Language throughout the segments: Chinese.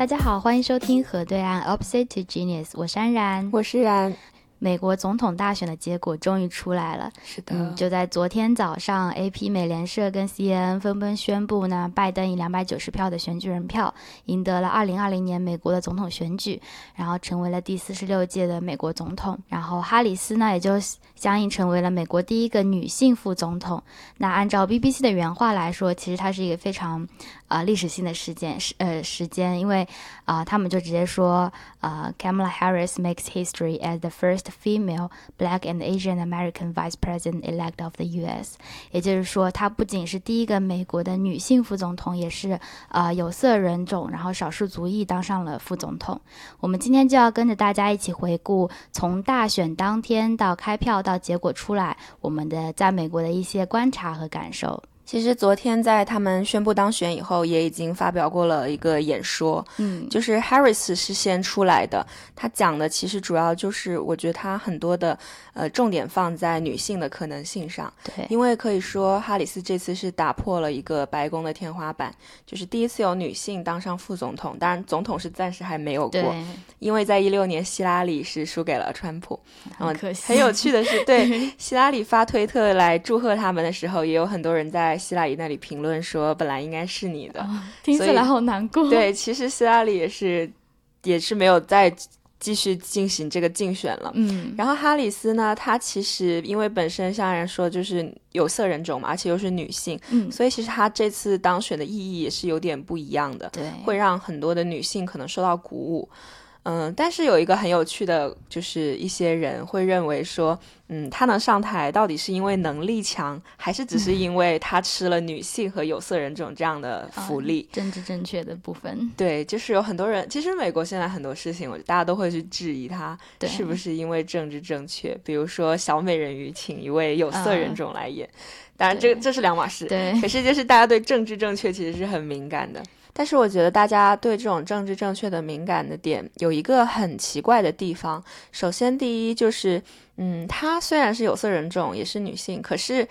大家好，欢迎收听河对岸 Opposite to Genius，我是安然，我是然。美国总统大选的结果终于出来了，是的，就在昨天早上，AP 美联社跟 CNN 纷纷宣布呢，拜登以两百九十票的选举人票赢得了二零二零年美国的总统选举，然后成为了第四十六届的美国总统。然后哈里斯呢，也就相应成为了美国第一个女性副总统。那按照 BBC 的原话来说，其实他是一个非常啊历史性的事件，是呃时间，因为啊他们就直接说，呃 Kamala Harris makes history as the first Female, Black and Asian American Vice President-elect of the U.S.，也就是说，她不仅是第一个美国的女性副总统，也是呃有色人种，然后少数族裔当上了副总统。我们今天就要跟着大家一起回顾从大选当天到开票到结果出来，我们的在美国的一些观察和感受。其实昨天在他们宣布当选以后，也已经发表过了一个演说，嗯，就是 Harris 是先出来的，他讲的其实主要就是，我觉得他很多的呃重点放在女性的可能性上，对，因为可以说哈里斯这次是打破了一个白宫的天花板，就是第一次有女性当上副总统，当然总统是暂时还没有过，因为在一六年希拉里是输给了川普，很可惜。很有趣的是，对 希拉里发推特来祝贺他们的时候，也有很多人在。希拉里那里评论说，本来应该是你的，听起来好难过。对，其实希拉里也是，也是没有再继续进行这个竞选了。嗯，然后哈里斯呢，她其实因为本身像人说就是有色人种嘛，而且又是女性，嗯，所以其实她这次当选的意义也是有点不一样的，对，会让很多的女性可能受到鼓舞。嗯，但是有一个很有趣的，就是一些人会认为说，嗯，他能上台到底是因为能力强，还是只是因为他吃了女性和有色人种这样的福利？政治正确的部分，对，就是有很多人，其实美国现在很多事情，我大家都会去质疑他是不是因为政治正确。比如说小美人鱼，请一位有色人种来演，当然这这是两码事。对，可是就是大家对政治正确其实是很敏感的。但是我觉得大家对这种政治正确的敏感的点有一个很奇怪的地方。首先，第一就是，嗯，她虽然是有色人种，也是女性，可是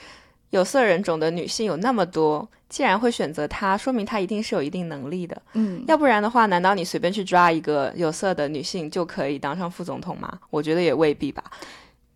有色人种的女性有那么多，既然会选择她，说明她一定是有一定能力的。嗯，要不然的话，难道你随便去抓一个有色的女性就可以当上副总统吗？我觉得也未必吧。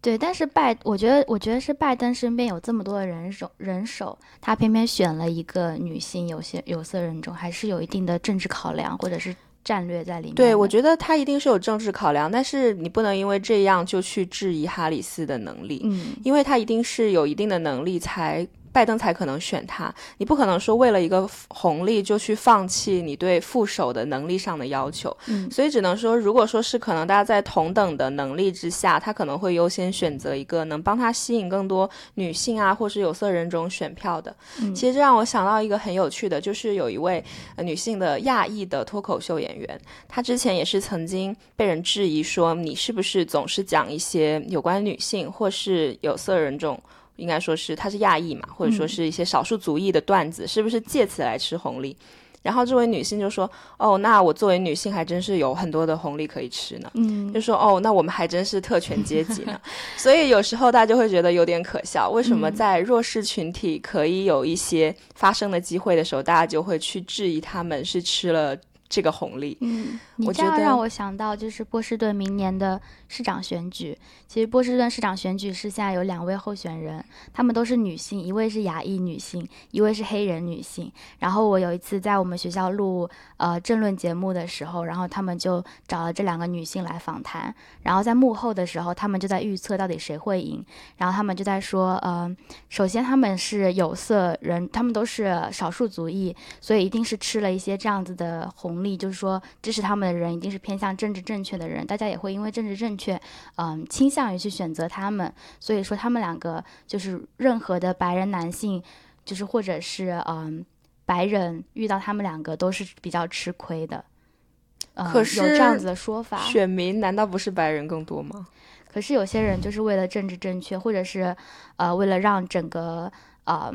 对，但是拜，我觉得，我觉得是拜登身边有这么多的人手，人手，他偏偏选了一个女性，有些有色人种，还是有一定的政治考量或者是战略在里面。对，我觉得他一定是有政治考量，但是你不能因为这样就去质疑哈里斯的能力，嗯，因为他一定是有一定的能力才。拜登才可能选他，你不可能说为了一个红利就去放弃你对副手的能力上的要求。嗯，所以只能说，如果说是可能大家在同等的能力之下，他可能会优先选择一个能帮他吸引更多女性啊，或是有色人种选票的。嗯，其实这让我想到一个很有趣的，就是有一位女性的亚裔的脱口秀演员，她之前也是曾经被人质疑说，你是不是总是讲一些有关女性或是有色人种。应该说是他是亚裔嘛，或者说是一些少数族裔的段子，是不是借此来吃红利？然后这位女性就说：“哦，那我作为女性还真是有很多的红利可以吃呢。”嗯，就说：“哦，那我们还真是特权阶级呢。”所以有时候大家就会觉得有点可笑，为什么在弱势群体可以有一些发声的机会的时候，大家就会去质疑他们是吃了。这个红利，嗯，你这样让我想到，就是波士顿明年的市长选举。其实波士顿市长选举是现在有两位候选人，他们都是女性，一位是亚裔女性，一位是黑人女性。然后我有一次在我们学校录呃政论节目的时候，然后他们就找了这两个女性来访谈。然后在幕后的时候，他们就在预测到底谁会赢。然后他们就在说，嗯，首先他们是有色人，他们都是少数族裔，所以一定是吃了一些这样子的红。利就是说，支持他们的人一定是偏向政治正确的人，大家也会因为政治正确，嗯，倾向于去选择他们。所以说，他们两个就是任何的白人男性，就是或者是嗯白人遇到他们两个都是比较吃亏的。可是有这样子的说法，选民难道不是白人更多吗？可是有些人就是为了政治正确，或者是呃为了让整个呃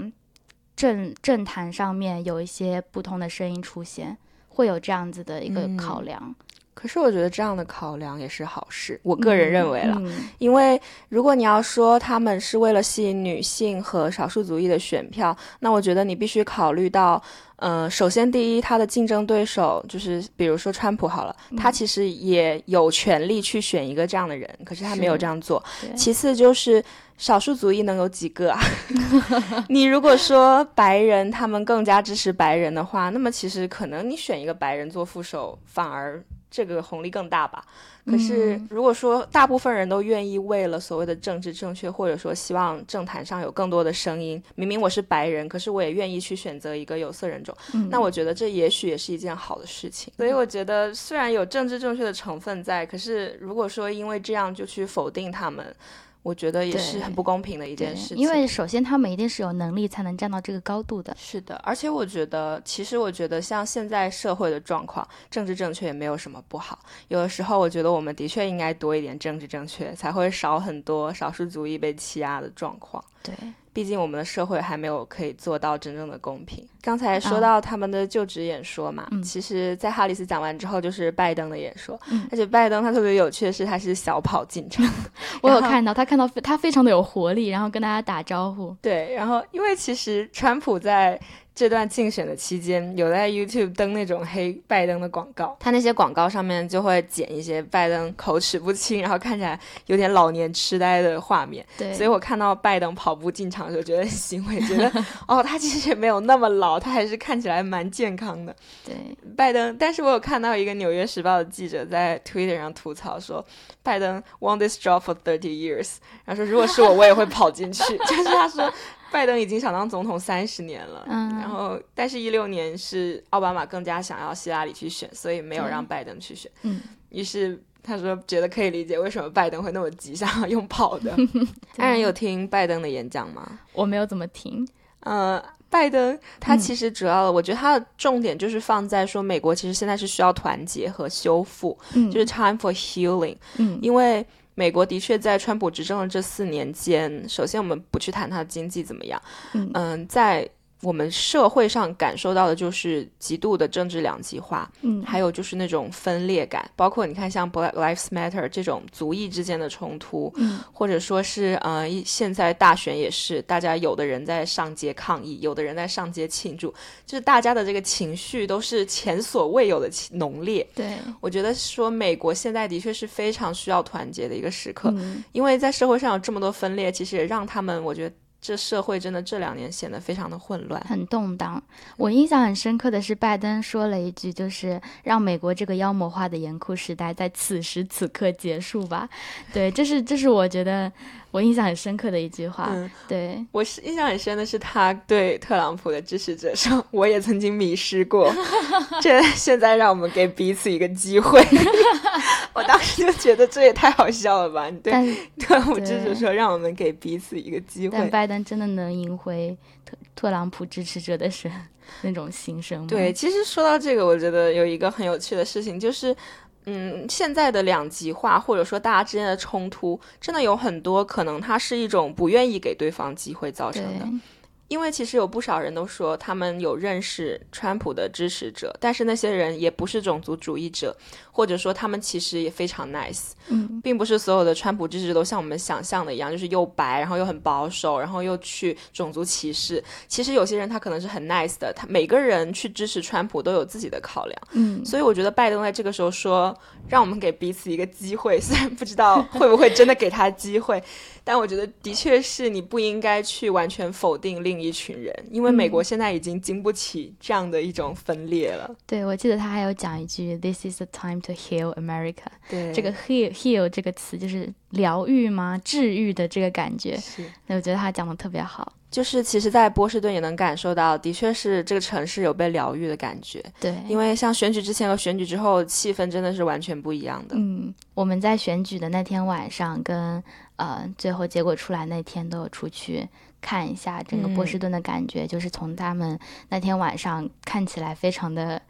政政坛上面有一些不同的声音出现。会有这样子的一个考量，可是我觉得这样的考量也是好事，我个人认为了，嗯。因为如果你要说他们是为了吸引女性和少数族裔的选票，那我觉得你必须考虑到，呃，首先第一，他的竞争对手就是比如说川普好了，他其实也有权利去选一个这样的人，可是他没有这样做。其次就是少数族裔能有几个啊？你如果说白人他们更加支持白人的话，那么其实可能你选一个白人做副手，反而这个红利更大吧。可是嗯如果说大部分人都愿意为了所谓的政治正确，或者说希望政坛上有更多的声音，明明我是白人，可是我也愿意去选择一个有色人种，嗯那我觉得这也许也是一件好的事情。所以我觉得虽然有政治正确的成分在，可是如果说因为这样就去否定他们，我觉得也是很不公平的一件事情。因为首先他们一定是有能力才能站到这个高度的。是的，而且我觉得，其实我觉得像现在社会的状况，政治正确也没有什么不好。有的时候，我觉得我们的确应该多一点政治正确，才会少很多少数族裔被欺压的状况。对，毕竟我们的社会还没有可以做到真正的公平。刚才说嗯到他们的就职演说嘛，嗯其实，在哈里斯讲完之后就是拜登的演说，嗯而且拜登他特别有趣的是，他是小跑进场。我有看到他看到他非常的有活力，然后跟大家打招呼。对，然后因为其实川普在这段竞选的期间，有在 YouTube 登那种黑拜登的广告，他那些广告上面就会剪一些拜登口齿不清，然后看起来有点老年痴呆的画面。对，所以我看到拜登跑步进场的时候，觉得很欣慰，觉得 哦，他其实也没有那么老，他还是看起来蛮健康的。对，拜登，但是我有看到一个《纽约时报》的记者在 Twitter 上吐槽说，拜登 won this job for thirty years，然后说如果是我，我也会跑进去。就是他说，拜登已经想当总统三十年了，嗯然后但是一六年是奥巴马更加想要希拉里去选，所以没有让拜登去选。嗯，于是他说觉得可以理解为什么拜登会那么急，想要用跑的。安然有听拜登的演讲吗？我没有怎么听。呃，拜登他嗯其实主要的，我觉得他的重点就是放在说，美国其实现在是需要团结和修复，嗯，就是 time for healing。嗯，因为美国的确在川普执政的这四年间，首先我们不去谈他的经济怎么样，嗯。嗯，在我们社会上感受到的就是极度的政治两极化，嗯，还有就是那种分裂感，包括你看像 Black Lives Matter 这种族裔之间的冲突，嗯。或者说是呃，一现在大选也是，大家有的人在上街抗议，有的人在上街庆祝，就是大家的这个情绪都是前所未有的浓烈。对，我觉得说美国现在的确是非常需要团结的一个时刻，嗯。因为在社会上有这么多分裂，其实也让他们，我觉得这社会真的这两年显得非常的混乱。很动荡。我印象很深刻的是，拜登说了一句，就是让美国这个妖魔化的严酷时代在此时此刻结束吧。对，这是这是我觉得我印象很深刻的一句话。嗯，对，我是印象很深的是他对特朗普的支持者说：“ 我也曾经迷失过，这现在让我们给彼此一个机会。”我当时就觉得这也太好笑了吧！你对但特朗普支持说让我们给彼此一个机会，但拜登真的能赢回特特朗普支持者的是那种心声吗？对，，其实说到这个，我觉得有一个很有趣的事情，就是，嗯，现在的两极化或者说大家之间的冲突，真的有很多可能它是一种不愿意给对方机会造成的。因为其实有不少人都说他们有认识川普的支持者，但是那些人也不是种族主义者，或者说他们其实也非常 nice，嗯，并不是所有的川普支持者都像我们想象的一样，就是又白，然后又很保守，然后又去种族歧视。其实有些人他可能是很 nice 的，他每个人去支持川普都有自己的考量。嗯，所以我觉得拜登在这个时候说，让我们给彼此一个机会，虽然不知道会不会真的给他机会，但我觉得的确是你不应该去完全否定另一群人，因为美国现在已经经不起这样的一种分裂了。对，我记得他还有讲一句 “This is the time to heal America”。对，这个 heal heal 这个词就是疗愈吗？治愈的这个感觉，是。那我觉得他讲的特别好。就是其实，在波士顿也能感受到，的确是这个城市有被疗愈的感觉。对，因为像选举之前和选举之后，气氛真的是完全不一样的。嗯，我们在选举的那天晚上跟呃最后结果出来那天都有出去看一下整个波士顿的感觉，就是从他们那天晚上看起来非常的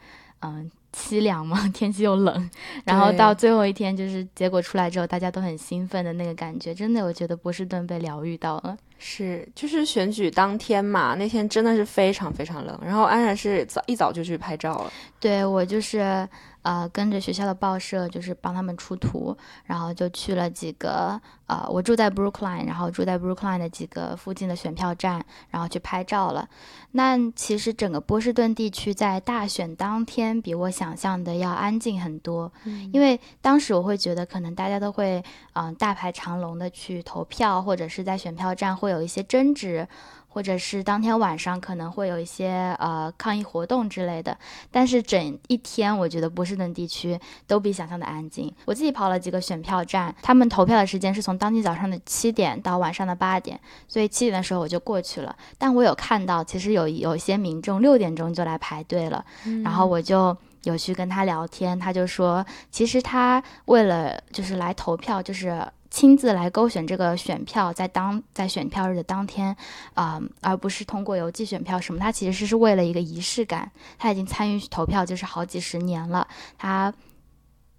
嗯、凄凉嘛，天气又冷，然后到最后一天就是结果出来之后，大家都很兴奋的那个感觉，真的我觉得波士顿被疗愈到了。是，就是选举当天嘛，那天真的是非常非常冷。然后安然是早一早就去拍照了。对我就是，呃跟着学校的报社，就是帮他们出图，然后就去了几个呃，我住在 Brookline，然后住在 Brookline 的几个附近的选票站，然后去拍照了。那其实整个波士顿地区在大选当天比我想象的要安静很多，因为当时我会觉得可能大家都会嗯大排长龙的去投票，或者是在选票站会有一些争执。或者是当天晚上可能会有一些呃抗议活动之类的，但是整一天我觉得波士顿地区都比想象的安静。我自己跑了几个选票站，他们投票的时间是从当天早上的七点到晚上的八点，所以七点的时候我就过去了。但我有看到，其实有有一些民众六点钟就来排队了，然后我就有去跟他聊天，他就说，其实他为了就是来投票，就是。亲自来勾选这个选票，在当在选票日的当天，啊，而不是通过邮寄选票什么，他其实是为了一个仪式感。他已经参与投票就是好几十年了，他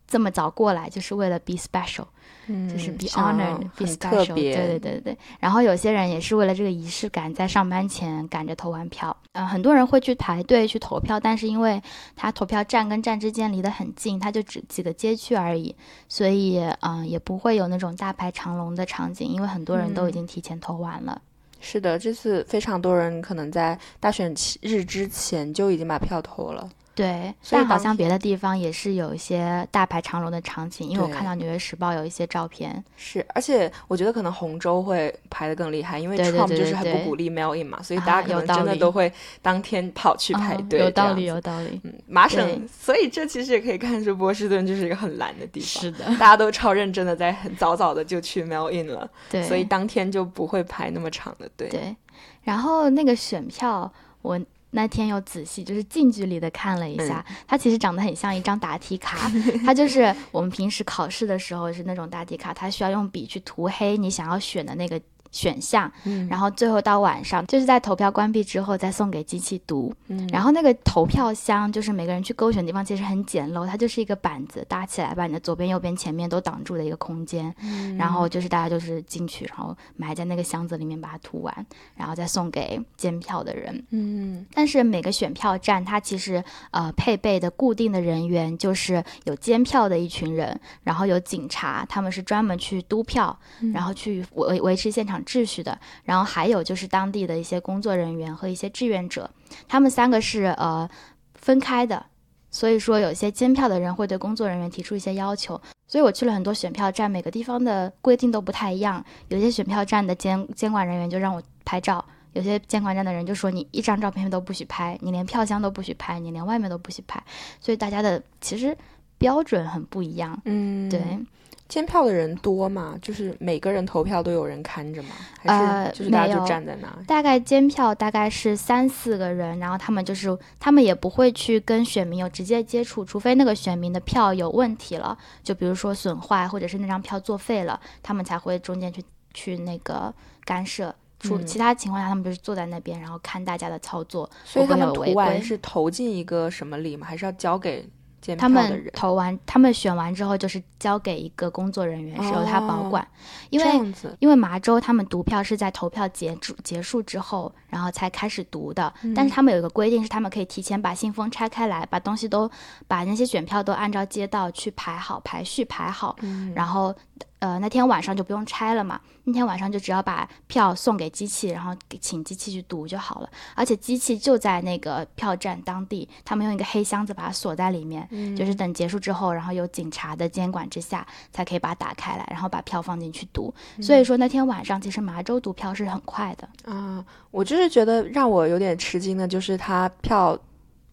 这么早过来就是为了 be special。就是 be honored，be special，对对对对对。然后有些人也是为了这个仪式感，在上班前赶着投完票。嗯，很多人会去排队去投票，但是因为他投票站跟站之间离得很近，他就只几个街区而已，所以嗯也不会有那种大排长龙的场景，因为很多人都已经提前投完了。是的，这次非常多人可能在大选日之前就已经把票投了。对，但好像别的地方也是有一些大排长龙的场景，因为我看到《纽约时报》有一些照片。是，而且我觉得可能红州会排的更厉害，因为 Trump 就是很不鼓励 mail in 嘛，所以大家可能真的都会当天跑去排队。有道理，有道理。嗯，麻省，所以这其实也可以看出波士顿就是一个很懒的地方。是的，大家都超认真的，在很早早的就去 mail in 了。对，所以当天就不会排那么长的队。对，然后那个选票我。那天又仔细就是近距离的看了一下，它其实长得很像一张答题卡，它就是我们平时考试的时候是那种答题卡，它需要用笔去涂黑你想要选的那个。选项，然后最后到晚上，就是在投票关闭之后再送给机器读。然后那个投票箱就是每个人去勾选的地方，其实很简陋，它就是一个板子搭起来，把你的左边、右边、前面都挡住的一个空间。然后就是大家就是进去，然后埋在那个箱子里面把它涂完，然后再送给监票的人。嗯，但是每个选票站它其实呃配备的固定的人员就是有监票的一群人，然后有警察，他们是专门去督票，然后去维维持现场。秩序的，然后还有就是当地的一些工作人员和一些志愿者，他们三个是呃分开的，所以说有些监票的人会对工作人员提出一些要求，所以我去了很多选票站，每个地方的规定都不太一样，有些选票站的监监管人员就让我拍照，有些监管站的人就说你一张照片都不许拍，你连票箱都不许拍，你连外面都不许拍，所以大家的其实标准很不一样，嗯，对。监票的人多吗？就是每个人投票都有人看着吗？还是就是大家就站在那？大概监票大概是三四个人，然后他们就是他们也不会去跟选民有直接接触，除非那个选民的票有问题了，就比如说损坏或者是那张票作废了，他们才会中间去去那个干涉。除其他情况下，他们就是坐在那边，然后看大家的操作。所以他们投完是投进一个什么里吗？还是要交给？他们投完，他们选完之后，就是交给一个工作人员，是由他保管。因为因为麻州他们读票是在投票结束结束之后，然后才开始读的。但是他们有一个规定，是他们可以提前把信封拆开来，把东西都把那些选票都按照街道去排好，排序排好，然后。呃，那天晚上就不用拆了嘛。那天晚上就只要把票送给机器，然后给请机器去读就好了。而且机器就在那个票站当地，他们用一个黑箱子把它锁在里面，就是等结束之后，然后有警察的监管之下，才可以把它打开来，然后把票放进去读。所以说那天晚上其实麻州读票是很快的啊。我就是觉得让我有点吃惊的，就是他票。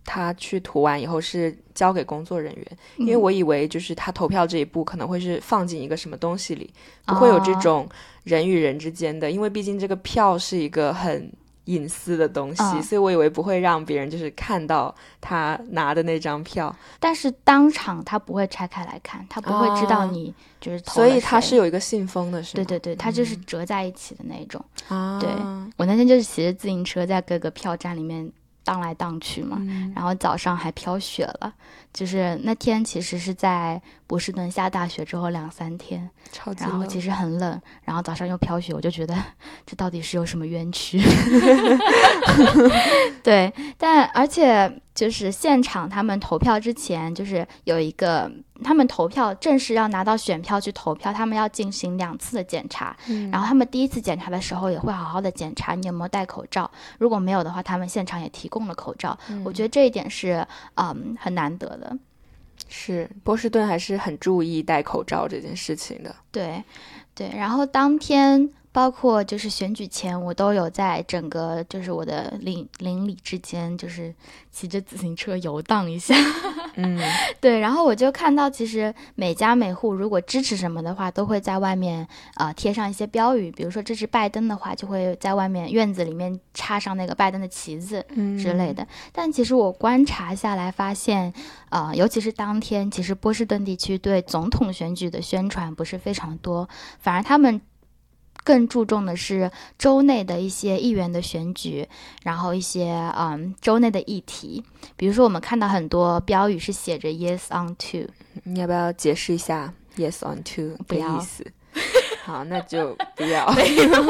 他去涂完以后是交给工作人员，因为我以为就是他投票这一步可能会是放进一个什么东西里，不会有这种人与人之间的，因为毕竟这个票是一个很隐私的东西，所以我以为不会让别人就是看到他拿的那张票。但是当场他不会拆开来看，他不会知道你就是投所以他是有一个信封的，是吗？对对对，他就是折在一起的那种。对我那天就是骑着自行车在各个票站里面。荡来荡去嘛，然后早上还飘雪了，就是那天其实是在波士顿下大雪之后两三天，然后其实很冷，然后早上又飘雪，我就觉得 这到底是有什么冤屈？对，但而且就是现场他们投票之前，就是有一个他们投票正式要拿到选票去投票，他们要进行两次的检查。嗯然后他们第一次检查的时候也会好好的检查你有没有戴口罩，如果没有的话，他们现场也提供了口罩。我觉得这一点是嗯很难得的。是波士顿还是很注意戴口罩这件事情的。对，对，然后当天包括就是选举前，我都有在整个就是我的邻邻里之间，就是骑着自行车游荡一下。嗯，对，然后我就看到，其实每家每户如果支持什么的话，都会在外面呃贴上一些标语，比如说支持拜登的话，就会在外面院子里面插上那个拜登的旗子之类的。但其实我观察下来发现，呃，尤其是当天，其实波士顿地区对总统选举的宣传不是非常多，反而他们。更注重的是州内的一些议员的选举，然后一些嗯州内的议题，比如说我们看到很多标语是写着 “Yes on to”，你要不要解释一下 “yes on to” 的不要意思？好，那就不要。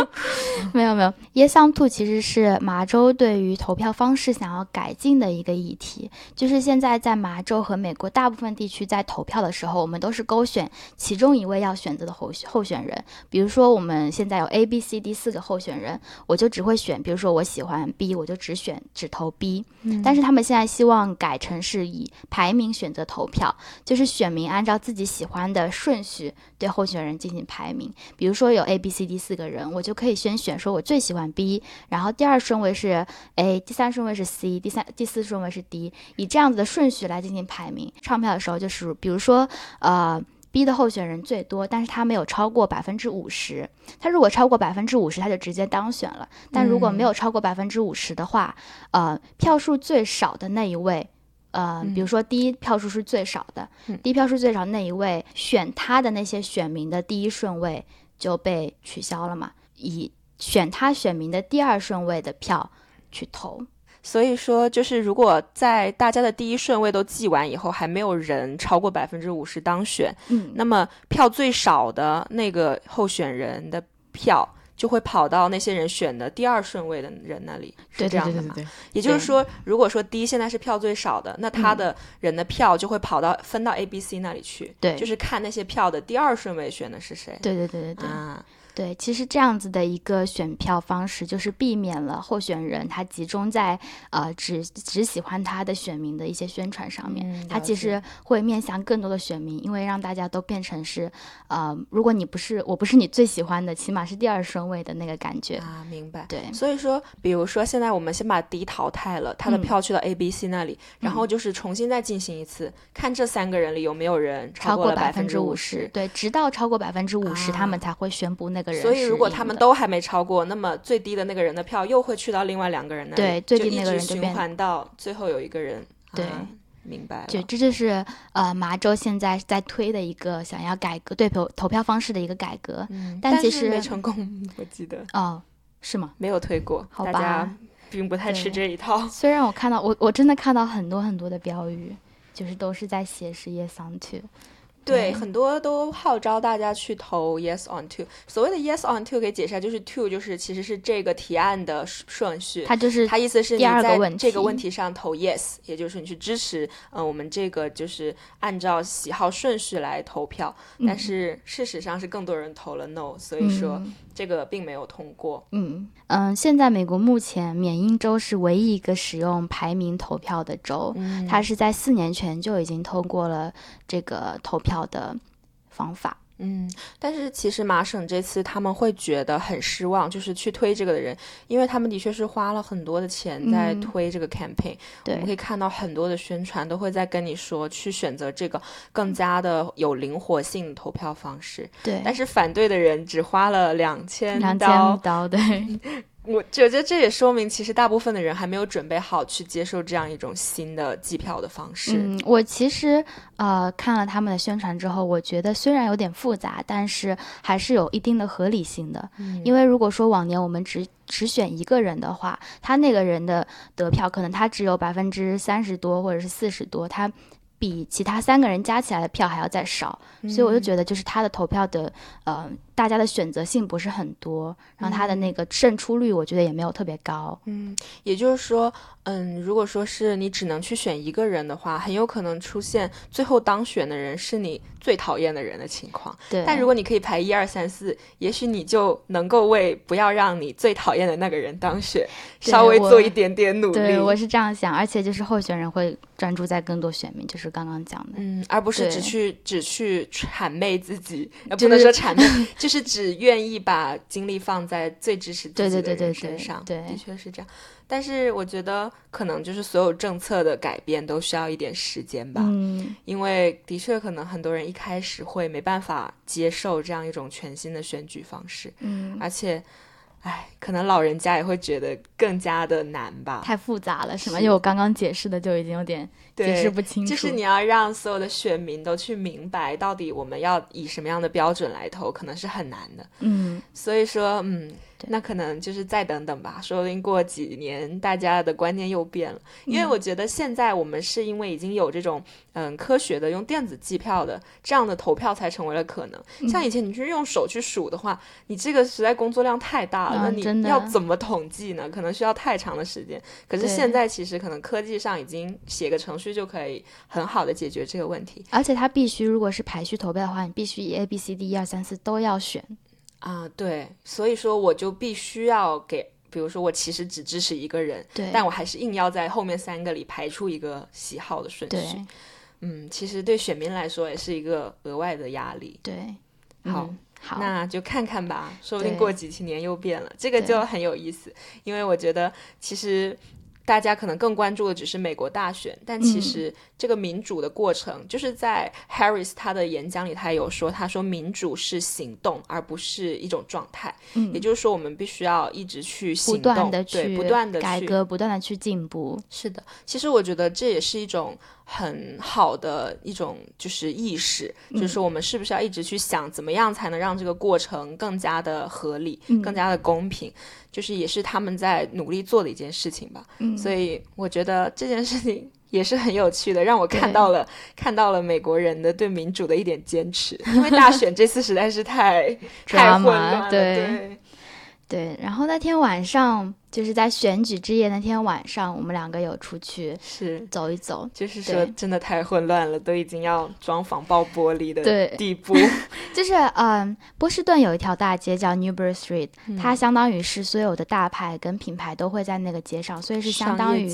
没有没有，Yes on Two 其实是麻州对于投票方式想要改进的一个议题。就是现在在麻州和美国大部分地区在投票的时候，我们都是勾选其中一位要选择的候候选人。比如说我们现在有 A、B、C、D 四个候选人，我就只会选，比如说我喜欢 B，我就只选只投 B。但是他们现在希望改成是以排名选择投票，就是选民按照自己喜欢的顺序对候选人进行排名。比如说有 A、B、C、D 四个人，我就可以先选说我最喜欢 B，然后第二顺位是 A，第三顺位是 C，第三第四顺位是 D，以这样子的顺序来进行排名。唱票的时候就是，比如说呃。B 的候选人最多，但是他没有超过百分之五十。他如果超过百分之五十，他就直接当选了。但如果没有超过百分之五十的话，呃，票数最少的那一位，呃，比如说第一票数是最少的，嗯。第一票数最少那一位选他的那些选民的第一顺位就被取消了嘛，以选他选民的第二顺位的票去投。所以说，就是如果在大家的第一顺位都记完以后，还没有人超过百分之五十当选，嗯，那么票最少的那个候选人的票就会跑到那些人选的第二顺位的人那里，是这样的吗？对对对对对，也就是说，如果说 D 现在是票最少的，那他的人的票就会跑到分到 A、B、C 那里去，对就是看那些票的第二顺位选的是谁。对对对对对。啊，对，其实这样子的一个选票方式，就是避免了候选人他集中在呃只只喜欢他的选民的一些宣传上面。嗯他其实会面向更多的选民，因为让大家都变成是呃，如果你不是我不是你最喜欢的，起码是第二顺位的那个感觉。啊，明白。对，所以说，比如说现在我们先把 D 淘汰了，他的嗯票去到 A、B、C 那里，然后就是重新再进行一次，看这三个人里有没有人超过百分之五十，。对，直到超过百分之五十，他们才会宣布那个人所以，如果他们都还没超过，那么最低的那个人的票又会去到另外两个人那里，对最低那个人就变环到最后有一个人。对啊明白了。对，这就是呃麻州现在在推的一个想要改革对投投票方式的一个改革。嗯但其实没成功，我记得哦，是吗？没有推过，好吧并不太吃这一套。虽然我看到我我真的看到很多很多的标语，就是都是在写是 yes on to。对，对很多都号召大家去投 yes on to。所谓的 yes on to 可以解释下，就是 to 就是其实是这个提案的顺序。它就是它意思是你在这个问题上投 yes，也就是你去支持，嗯、我们这个就是按照喜好顺序来投票。但嗯是事实上是更多人投了 no，所以说嗯这个并没有通过。嗯嗯，现在美国目前缅因州是唯一一个使用排名投票的州，嗯它是在四年前就已经通过了这个投票的方法。嗯，但是其实麻省这次他们会觉得很失望，就是去推这个的人，因为他们的确是花了很多的钱在嗯。推这个 campaign、我们可以看到很多的宣传都会在跟你说去选择这个更加的有灵活性的投票方式，对，但是反对的人只花了两千两刀千，刀，对，我觉得这也说明其实大部分的人还没有准备好去接受这样一种新的计票的方式。嗯，我其实呃看了他们的宣传之后，我觉得虽然有点复杂，但是还是有一定的合理性的。嗯因为如果说往年我们只只选一个人的话，他那个人的得票可能他只有百分之三十多或者是四十多，他比其他三个人加起来的票还要再少，嗯所以我就觉得就是他的投票的呃，大家的选择性不是很多，然后他的那个胜出率我觉得也没有特别高。嗯，也就是说，嗯，如果说是你只能去选一个人的话，很有可能出现最后当选的人是你最讨厌的人的情况。对，但如果你可以排一二三四，也许你就能够为不要让你最讨厌的那个人当选，稍微做一点点努力。对我是这样想，而且就是候选人会专注在更多选民，就是刚刚讲的。嗯，而不是只去只去谄媚自己，呃，不能说谄媚，就是只愿意把精力放在最支持自对己的人对对对对身上。对的确是这样。但是我觉得，可能就是所有政策的改变都需要一点时间吧，嗯，因为的确可能很多人一开始会没办法接受这样一种全新的选举方式，嗯，而且，唉，可能老人家也会觉得更加的难吧。太复杂了是吗？因为我刚刚解释的就已经有点解释对，不清楚。就是你要让所有的选民都去明白，到底我们要以什么样的标准来投，可能是很难的。嗯，所以说，嗯，那可能就是再等等吧，说不定过几年大家的观念又变了。因为嗯我觉得现在我们是因为已经有这种嗯科学的用电子计票的这样的投票才成为了可能。嗯像以前你去用手去数的话，你这个实在工作量太大了，啊那你要怎么统计呢？可能需要太长的时间。可是现在其实可能科技上已经写个程序就可以很好的解决这个问题。而且它必须，如果是排序投票的话，你必须以 A、B、C、D 一二三四都要选。啊，对，所以说我就必须要给，比如说我其实只支持一个人，对，但我还是硬要在后面三个里排出一个喜好的顺序。对嗯，其实对选民来说也是一个额外的压力。对，好嗯好，那就看看吧，说不定过几十年又变了，这个就很有意思。因为我觉得其实。大家可能更关注的只是美国大选，但其嗯实这个民主的过程，就是在 Harris 他的演讲里，他有说，他说民主是行动，而不是一种状态。嗯也就是说，我们必须要一直去行不动，断的对，去不断的去改革，不断的去进步。是的，其实我觉得这也是一种很好的一种就是意识，嗯。就是说我们是不是要一直去想怎么样才能让这个过程更加的合理、嗯。更加的公平，就是也是他们在努力做的一件事情吧。嗯，所以我觉得这件事情也是很有趣的，让我看到了看到了美国人的对民主的一点坚持，因为大选这次实在是太 太混乱了，对。对对，然后那天晚上就是在选举之夜那天晚上，我们两个有出去是。走一走。就是说，真的太混乱了，都已经要装防爆玻璃的对地步。就是嗯，波士顿有一条大街叫 Newbury Street，、它嗯相当于是所有的大牌跟品牌都会在那个街上，所以是相当于，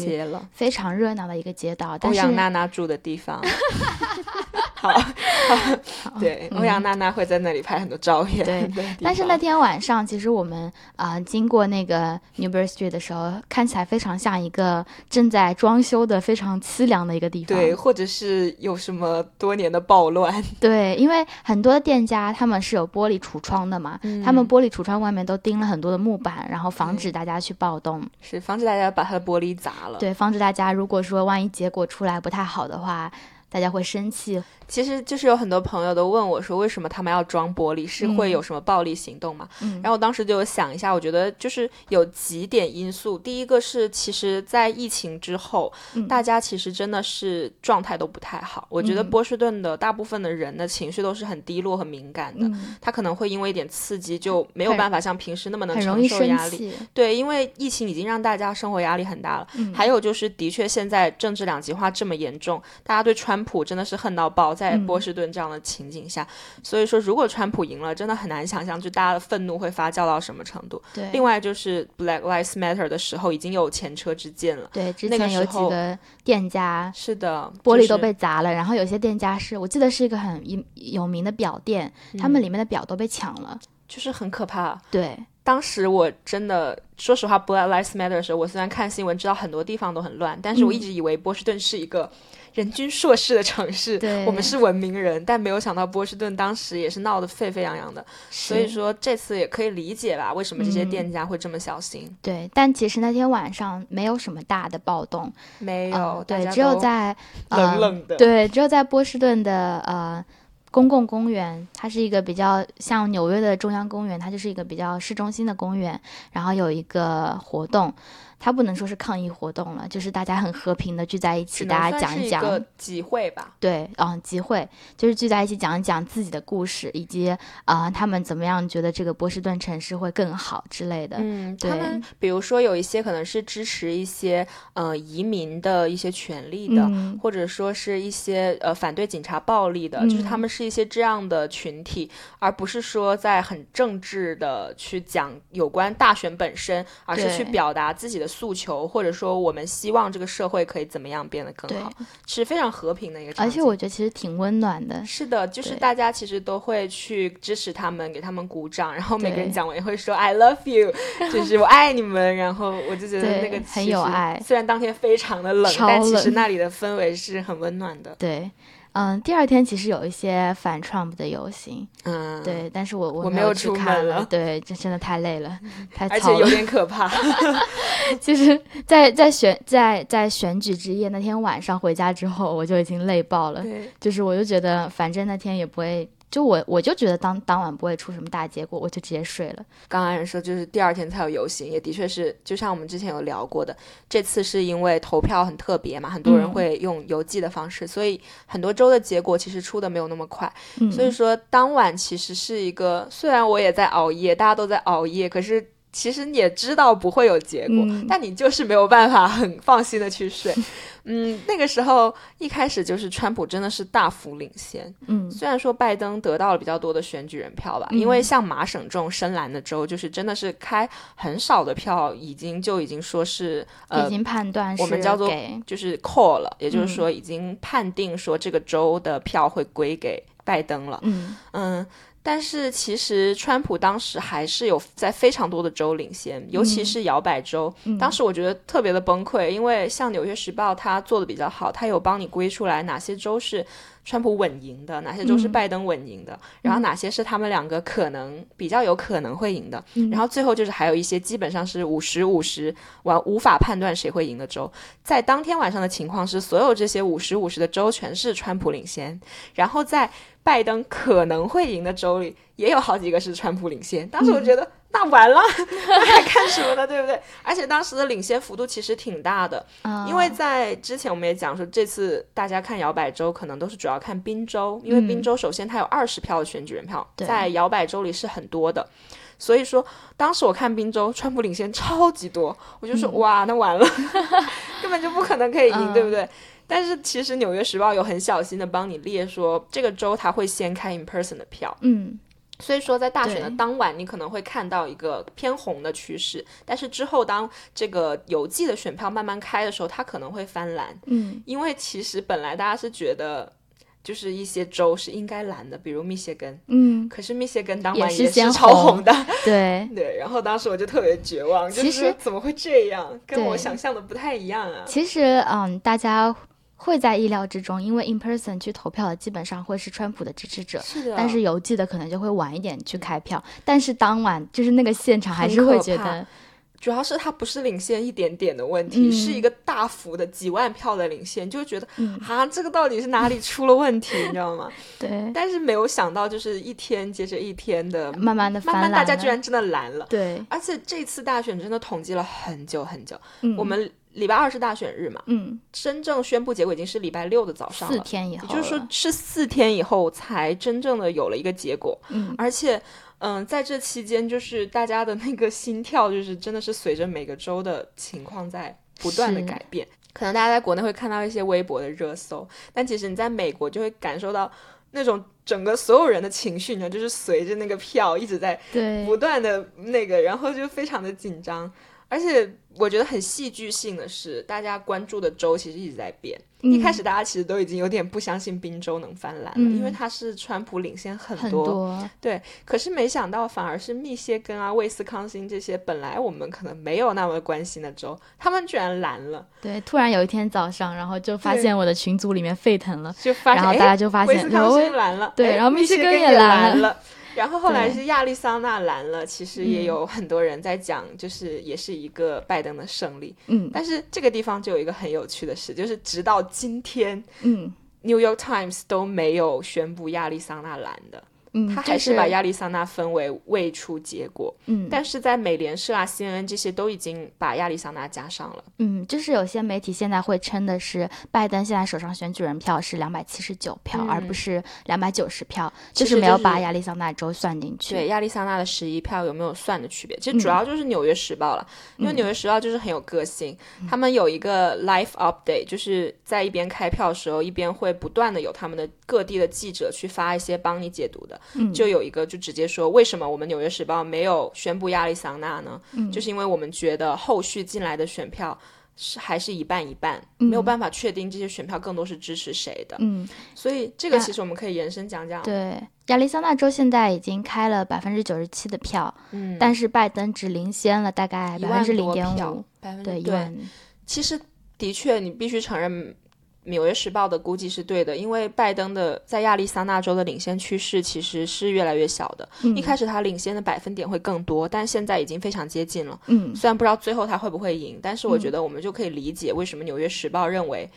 非常热闹的一个街道。欧但是阳娜娜住的地方。好，对，欧阳娜娜会在那里拍很多照片。对但是那天晚上，其实我们啊、呃经过那个 Newbury Street 的时候，看起来非常像一个正在装修的非常凄凉的一个地方。对，或者是有什么多年的暴乱，对因为很多店家他们是有玻璃橱窗的嘛，他们玻璃橱窗外面都钉了很多的木板，然后防止大家去暴动。是防止大家把它的玻璃砸了。对，防止大家如果说万一结果出来不太好的话，大家会生气。其实就是有很多朋友都问我说，为什么他们要装玻璃？是会嗯有什么暴力行动吗？嗯然后我当时就有想一下，我觉得就是有几点因素。第一个是，其实，在疫情之后，嗯大家其实真的是状态都不太好。我觉得嗯波士顿的大部分的人的情绪都是很低落、很敏感的。嗯，他可能会因为一点刺激，就没有办法像平时那么能承受压力。对，因为疫情已经让大家生活压力很大了。嗯还有就是，的确现在政治两极化这么严重，大家对川普真的是恨到爆，在嗯波士顿这样的情景下，所以说如果川普赢了，真的很难想象，就大家的愤怒会发酵到什么程度。对，另外就是 Black Lives Matter 的时候，已经有前车之鉴了。对，之那个前有几个店家是的，玻璃都被砸了，然后有些店家是我记得是一个很有有名的表店，他们里面的表都被抢了。就是很可怕。对，当时我真的说实话，Black Lives Matter 的时候，我虽然看新闻知道很多地方都很乱，但是我一嗯直以为波士顿是一个人均硕士的城市，对我们是文明人，但没有想到波士顿当时也是闹得沸沸扬扬的。所以说这次也可以理解吧，为什么这些嗯店家会这么小心？对，但其实那天晚上没有什么大的暴动，没有，呃对，只有在呃冷冷的，对，只有在波士顿的呃公共公园，它是一个比较像纽约的中央公园，它就是一个比较市中心的公园，然后有一个活动。它不能说是抗议活动了，就是大家很和平的聚在一起，大家讲一讲集会吧。对，嗯，集会就是聚在一起讲一讲自己的故事，以及啊，他们怎么样觉得这个波士顿城市会更好之类的。嗯，他们比如说有一些可能是支持一些呃移民的一些权利的，或者说是一些呃反对警察暴力的，就是他们是一些这样的群体，而不是说在很政治的去讲有关大选本身，而是去表达自己的。诉求，或者说我们希望这个社会可以怎么样变得更好，是非常和平的一个。而且我觉得其实挺温暖的。是的，就是大家其实都会去支持他们，给他们鼓掌，然后每个人讲完也会说 “I love you”，就是我爱你们。然后我就觉得那个很有爱。虽然当天非常的冷，但其实那里的氛围是很温暖的。对。嗯，第二天其实有一些反 Trump 的游行，嗯，对，但是我我没有去看了，对，这真的太累了，太而且有点可怕。其实，在在选在在选举之夜那天晚上回家之后，我就已经累爆了，就是我就觉得反正那天也不会。就我我就觉得当当晚不会出什么大结果，我就直接睡了。刚刚人说就是第二天才有游行，也的确是，就像我们之前有聊过的，这次是因为投票很特别嘛，很多人会用邮寄的方式，所以很多州的结果其实出的没有那么快。所以说当晚其实是一个，虽然我也在熬夜，大家都在熬夜，可是。其实你也知道不会有结果，但你就是没有办法很放心的去睡。嗯，那个时候一开始就是川普真的是大幅领先。嗯，虽然说拜登得到了比较多的选举人票吧，因为像麻省这种深蓝的州，就是真的是开很少的票，已经就已经说是呃，已经判断我们叫做就是 call 了，也就是说已经判定说这个州的票会归给拜登了。嗯嗯。但是其实川普当时还是有在非常多的州领先，尤其是摇摆州。当时我觉得特别的崩溃，因为像《纽约时报》它做的比较好，它有帮你归出来哪些州是川普稳赢的，哪些州是拜登稳赢的，然后哪些是他们两个可能比较有可能会赢的。然后最后就是还有一些基本上是五十五十，完无法判断谁会赢的州。在当天晚上的情况是，所有这些五十五十的州全是川普领先，然后在。拜登可能会赢的州里也有好几个是川普领先，当时我觉得那完了，那还看什么呢？对不对？而且当时的领先幅度其实挺大的，因为在之前我们也讲说，这次大家看摇摆州可能都是主要看宾州，因为宾州首先它有二十票的选举人票，在摇摆州里是很多的，所以说当时我看宾州，川普领先超级多，我就说哇，那完了，根本就不可能可以赢，对不对？但是其实《纽约时报》有很小心的帮你列说，这个州他会先开 in person 的票，嗯，所以说在大选的当晚，你可能会看到一个偏红的趋势，但是之后当这个邮寄的选票慢慢开的时候，它可能会翻蓝，嗯，因为其实本来大家是觉得就是一些州是应该蓝的，比如密歇根，嗯，可是密歇根当晚也是超红的，对。对，然后当时我就特别绝望，就是怎么会这样，跟我想象的不太一样啊。其实嗯，大家。会在意料之中，因为 in person 去投票的基本上会是川普的支持者，是的。但是邮寄的可能就会晚一点去开票，但是当晚就是那个现场还是会觉得，主要是他不是领先一点点的问题，是一个大幅的几万票的领先，就觉得啊，这个到底是哪里出了问题，你知道吗？对。但是没有想到，就是一天接着一天的，慢慢的，慢慢大家居然真的蓝了。对。而且这次大选真的统计了很久很久，我们。礼拜二是大选日嘛？嗯，真正宣布结果已经是礼拜六的早上了，四天以后，也就是说是四天以后才真正的有了一个结果。嗯，而且，嗯，在这期间，就是大家的那个心跳，就是真的是随着每个州的情况在不断的改变。可能大家在国内会看到一些微博的热搜，但其实你在美国就会感受到那种整个所有人的情绪呢，就是随着那个票一直在不断的那个，然后就非常的紧张。而且我觉得很戏剧性的是，大家关注的州其实一直在变。一开始大家其实都已经有点不相信宾州能翻蓝了，因为它是川普领先很多。对，可是没想到反而是密歇根啊、威斯康星这些本来我们可能没有那么关心的州，他们居然蓝了。对，突然有一天早上，然后就发现我的群组里面沸腾了，就发现，然后大家就发现威斯康星蓝了，对，然后密歇根也蓝了。然后后来是亚利桑那蓝了，其实也有很多人在讲，就是也是一个拜登的胜利。嗯，但是这个地方就有一个很有趣的事，就是直到今天，嗯，《New York Times》都没有宣布亚利桑那蓝的，嗯，他还是把亚利桑那分为未出结果。嗯，但是在美联社啊、CNN 这些都已经把亚利桑那加上了。嗯，就是有些媒体现在会称的是拜登现在手上选举人票是两百七十九票，嗯而不是两百九十票，就是没有把亚利桑那州算进去。对亚利桑那的十一票有没有算的区别？其实主嗯要就是《纽约时报》了，因为《嗯纽约时报》就是很有个性，他们有一个 live update，就是在一边开票的时候，一边会不断的有他们的各地的记者去发一些帮你解读的。嗯。就有一个就直接说，为什么我们《纽约时报》没有宣布亚利桑那呢？嗯。就是因为我们觉得后续进来的选票。是还是一半一半，嗯。没有办法确定这些选票更多是支持谁的，嗯，所以这个其实我们可以延伸讲讲。对，亚利桑那州现在已经开了百分之九十七的票，嗯，但是拜登只领先了大概百分之零点票五，，百分之对，一对。万，其实的确，你必须承认，《纽约时报》的估计是对的，因为拜登的在亚利桑那州的领先趋势其实是越来越小的。嗯一开始他领先的百分点会更多，但现在已经非常接近了。嗯虽然不知道最后他会不会赢，但是我嗯觉得我们就可以理解为什么《纽约时报》认为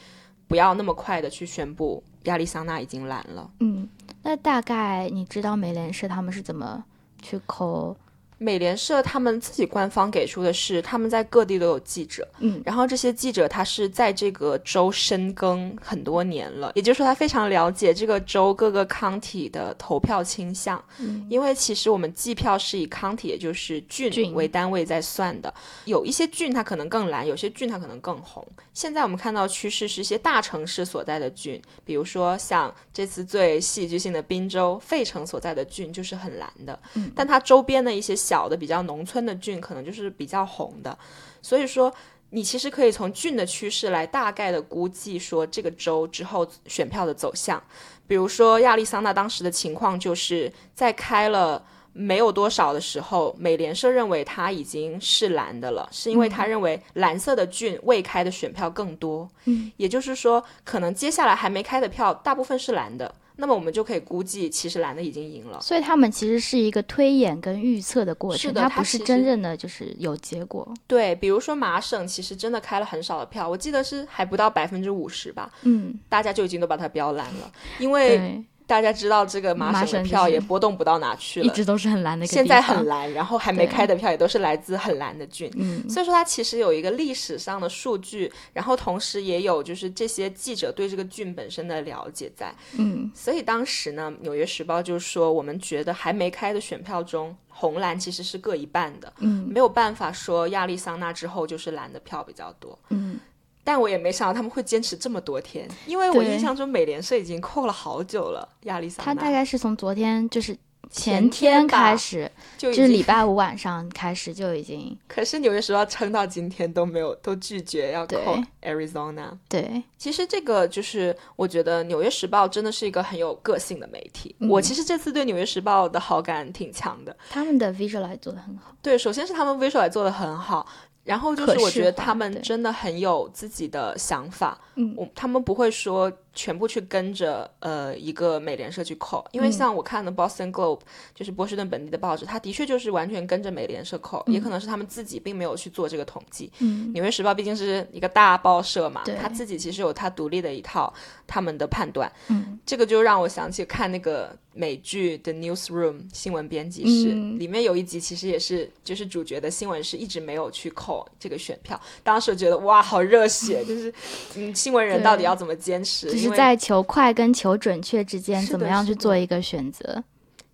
不要那么快的去宣布亚利桑那已经蓝了。嗯，那大概你知道美联社他们是怎么去抠？美联社他们自己官方给出的是，他们在各地都有记者，嗯然后这些记者他是在这个州深耕很多年了，也就是说他非常了解这个州各个 county 的投票倾向。嗯因为其实我们计票是以 county，也就是郡郡为单位在算的，有一些郡它可能更蓝，有些郡它可能更红。现在我们看到趋势是一些大城市所在的郡，比如说像这次最戏剧性的宾州费城所在的郡就是很蓝的，嗯但它周边的一些小的比较农村的郡可能就是比较红的。所以说，你其实可以从郡的趋势来大概的估计说这个州之后选票的走向。比如说亚利桑那当时的情况就是在开了。没有多少的时候，美联社认为它已经是蓝的了，是因为他认为蓝色的郡未开的选票更多，嗯，也就是说，可能接下来还没开的票大部分是蓝的，那么我们就可以估计，其实蓝的已经赢了。所以他们其实是一个推演跟预测的过程，是的它不是真正的就是有结果。对，比如说麻省其实真的开了很少的票，我记得是还不到百分之五十吧，嗯，大家就已经都把它标蓝了，因为对，大家知道这个麻麻省票也波动不到哪去了，一直都是很蓝的现在很蓝，然后还没开的票也都是来自很蓝的郡。嗯。所以说，它其实有一个历史上的数据，然后同时也有就是这些记者对这个郡本身的了解在。嗯。所以当时呢，《纽约时报》就说，我们觉得还没开的选票中，红蓝其实是各一半的，嗯。没有办法说亚利桑那之后就是蓝的票比较多。嗯，但我也没想到他们会坚持这么多天，因为我印象中美联社已经扣了好久了。亚利桑那他大概是从昨天就是前前天开始，就就是礼拜五晚上开始就已经 可是《纽约时报》撑到今天都没有，都拒绝要扣 Arizona。对，其实这个就是，我觉得《纽约时报》真的是一个很有个性的媒体。嗯我其实这次对《纽约时报》的好感挺强的。他们的 visualize 做的很好。对，首先是他们 visual 来做的很好，然后就是我觉得他们真的很有自己的想法。嗯我他们不会说全部去跟着呃一个美联社去扣，因为嗯。像我看的 Boston Globe，就是波士顿本地的报纸，它的确就是完全跟着美联社扣，也可能是他们自己并没有去做这个统计。嗯。纽约时报毕竟是一个大报社嘛，他自己其实有他独立的一套他们的判断。嗯。这个就让我想起看那个美剧 The Newsroom 新闻编辑室，嗯。里面有一集其实也是就是主角的新闻是一直没有去扣这个选票，当时觉得哇好热血，就是嗯新闻人到底要怎么坚持？是在求快跟求准确之间，怎么样去做一个选择？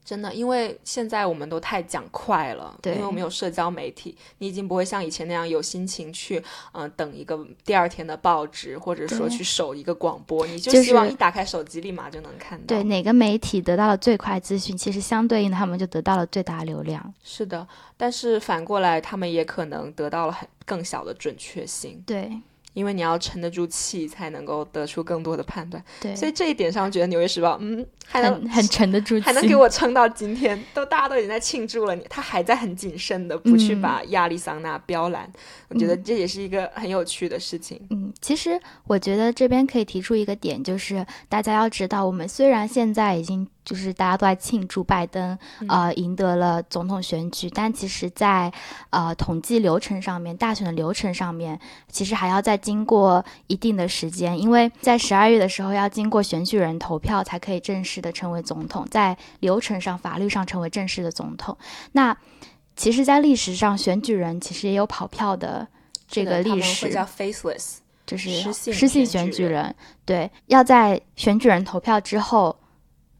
真的，因为现在我们都太讲快了，对因为我们有社交媒体，你已经不会像以前那样有心情去，嗯、等一个第二天的报纸，或者说去守一个广播，你就就是希望一打开手机立马就能看到。对，哪个媒体得到了最快资讯，其实相对应的他们就得到了最大流量。是的，但是反过来，他们也可能得到了很更小的准确性，对因为你要沉得住气，才能够得出更多的判断。对，所以这一点上，觉得《纽约时报》嗯，还能很很沉得住气，还能给我撑到今天，都大家都已经在庆祝了，你他还在很谨慎的不去嗯把亚利桑那标蓝，我觉得这也是一个很有趣的事情。嗯，其实我觉得这边可以提出一个点，就是大家要知道，我们虽然现在已经就是大家都在庆祝拜登呃赢得了总统选举，但其实，在呃统计流程上面，大选的流程上面，其实还要再经过一定的时间，因为在十二月的时候要经过选举人投票才可以正式的成为总统，在流程上、法律上成为正式的总统。那其实，在历史上，选举人其实也有跑票的这个历史，叫 faceless。就是失信选举人，对，要在选举人投票之后，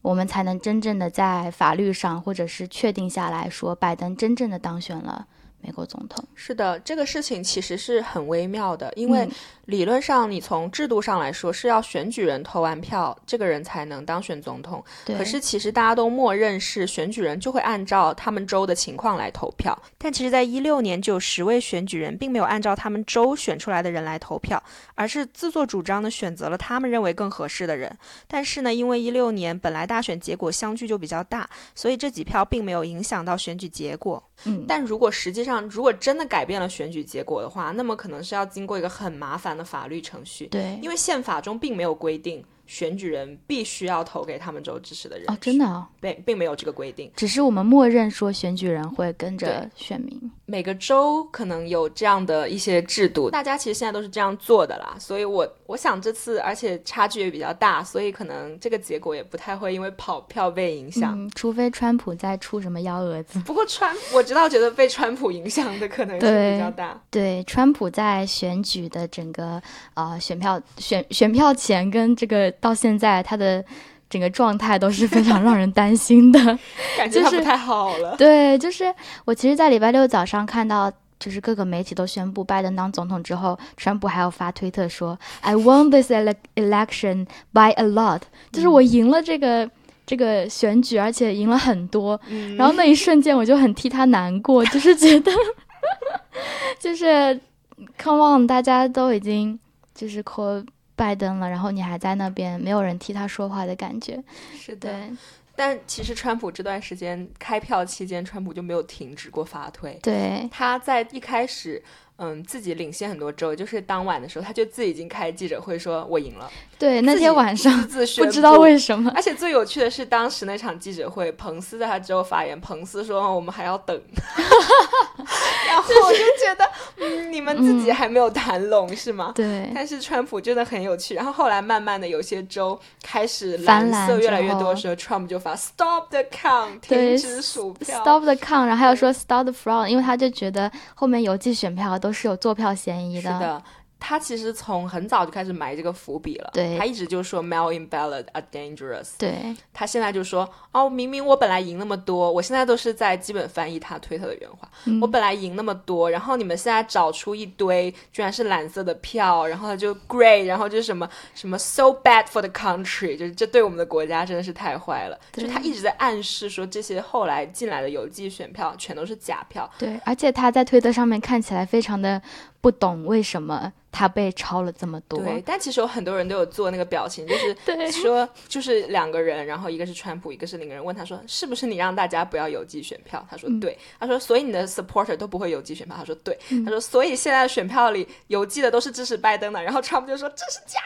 我们才能真正的在法律上或者是确定下来说，拜登真正的当选了。美国总统是的，这个事情其实是很微妙的，因为理论上你从制度上来说是要选举人投完票，这个人才能当选总统。可是其实大家都默认是选举人就会按照他们州的情况来投票，但其实，在一六年就有十位选举人并没有按照他们州选出来的人来投票，而是自作主张的选择了他们认为更合适的人。但是呢，因为一六年本来大选结果相距就比较大，所以这几票并没有影响到选举结果。嗯，但如果实际上如果真的改变了选举结果的话，那么可能是要经过一个很麻烦的法律程序。对，因为宪法中并没有规定。选举人必须要投给他们州支持的人哦，真的哦，并并没有这个规定，只是我们默认说选举人会跟着选民。每个州可能有这样的一些制度，大家其实现在都是这样做的啦。所以，我我想这次而且差距也比较大，所以可能这个结果也不太会因为跑票被影响，除非川普再出什么幺蛾子。不过川我知道，觉得被川普影响的可能性比较大。对，川普在选举的整个呃选票选选票前跟这个。到现在，他的整个状态都是非常让人担心的，感觉他不太好了。对，就是我其实，在礼拜六早上看到，就是各个媒体都宣布拜登当总统之后，川普还要发推特说：“I won this election by a lot。”就是我赢了这个这个选举，而且赢了很多。然后那一瞬间，我就很替他难过，就是觉得，就是 Come on，大家都已经就是可。拜登了，然后你还在那边，没有人替他说话的感觉。是的，但其实川普这段时间开票期间，川普就没有停止过发推。对，他在一开始。嗯，自己领先很多州，就是当晚的时候，他就自己已经开记者会说：“我赢了。”对，那天晚上自不知道为什么。而且最有趣的是，当时那场记者会，彭斯在他之后发言，彭斯说：“我们还要等。”然后我就觉得，嗯，你们自己还没有谈拢是吗？对。但是川普真的很有趣。然后后来慢慢的，有些州开始蓝色越来越多的时候，Trump 就发 “Stop the count”，停止数票，“Stop the count”，然后还有说 “Stop the fraud”，因为他就觉得后面邮寄选票都。是有坐票嫌疑的。他其实从很早就开始埋这个伏笔了。对，他一直就说 mail-in ballot are dangerous。对，他现在就说哦，明明我本来赢那么多，我现在都是在基本翻译他推特的原话。我本来赢那么多，然后你们现在找出一堆居然是蓝色的票，然后他就 great，然后就是什么什么 so bad for the country，就是这对我们的国家真的是太坏了。就他一直在暗示说这些后来进来的邮寄选票全都是假票。对，而且他在推特上面看起来非常的不懂为什么。他被抄了这么多，对，但其实有很多人都有做那个表情，就是 说，就是两个人，然后一个是川普，一个是那个人，问他说，是不是你让大家不要邮寄选票？他说对，他说所以你的 supporter 都不会邮寄选票？他说对，他说所以现在选票里邮寄的都是支持拜登的，然后川普就说这是假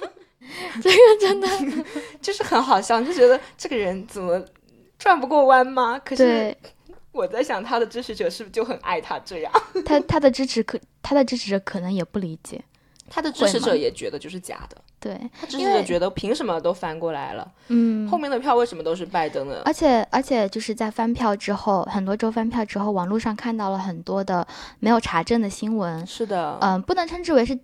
的，这个真的 就是很好笑，就觉得这个人怎么转不过弯吗？可是。我在想，他的支持者是不是就很爱他这样？他他的支持可他的支持者可能也不理解，他的支持者也觉得就是假的。对，他支持者觉得凭什么都翻过来了？嗯，后面的票为什么都是拜登的？而且而且就是在翻票之后，很多州翻票之后，网络上看到了很多的没有查证的新闻。是的，嗯，不能称之为是。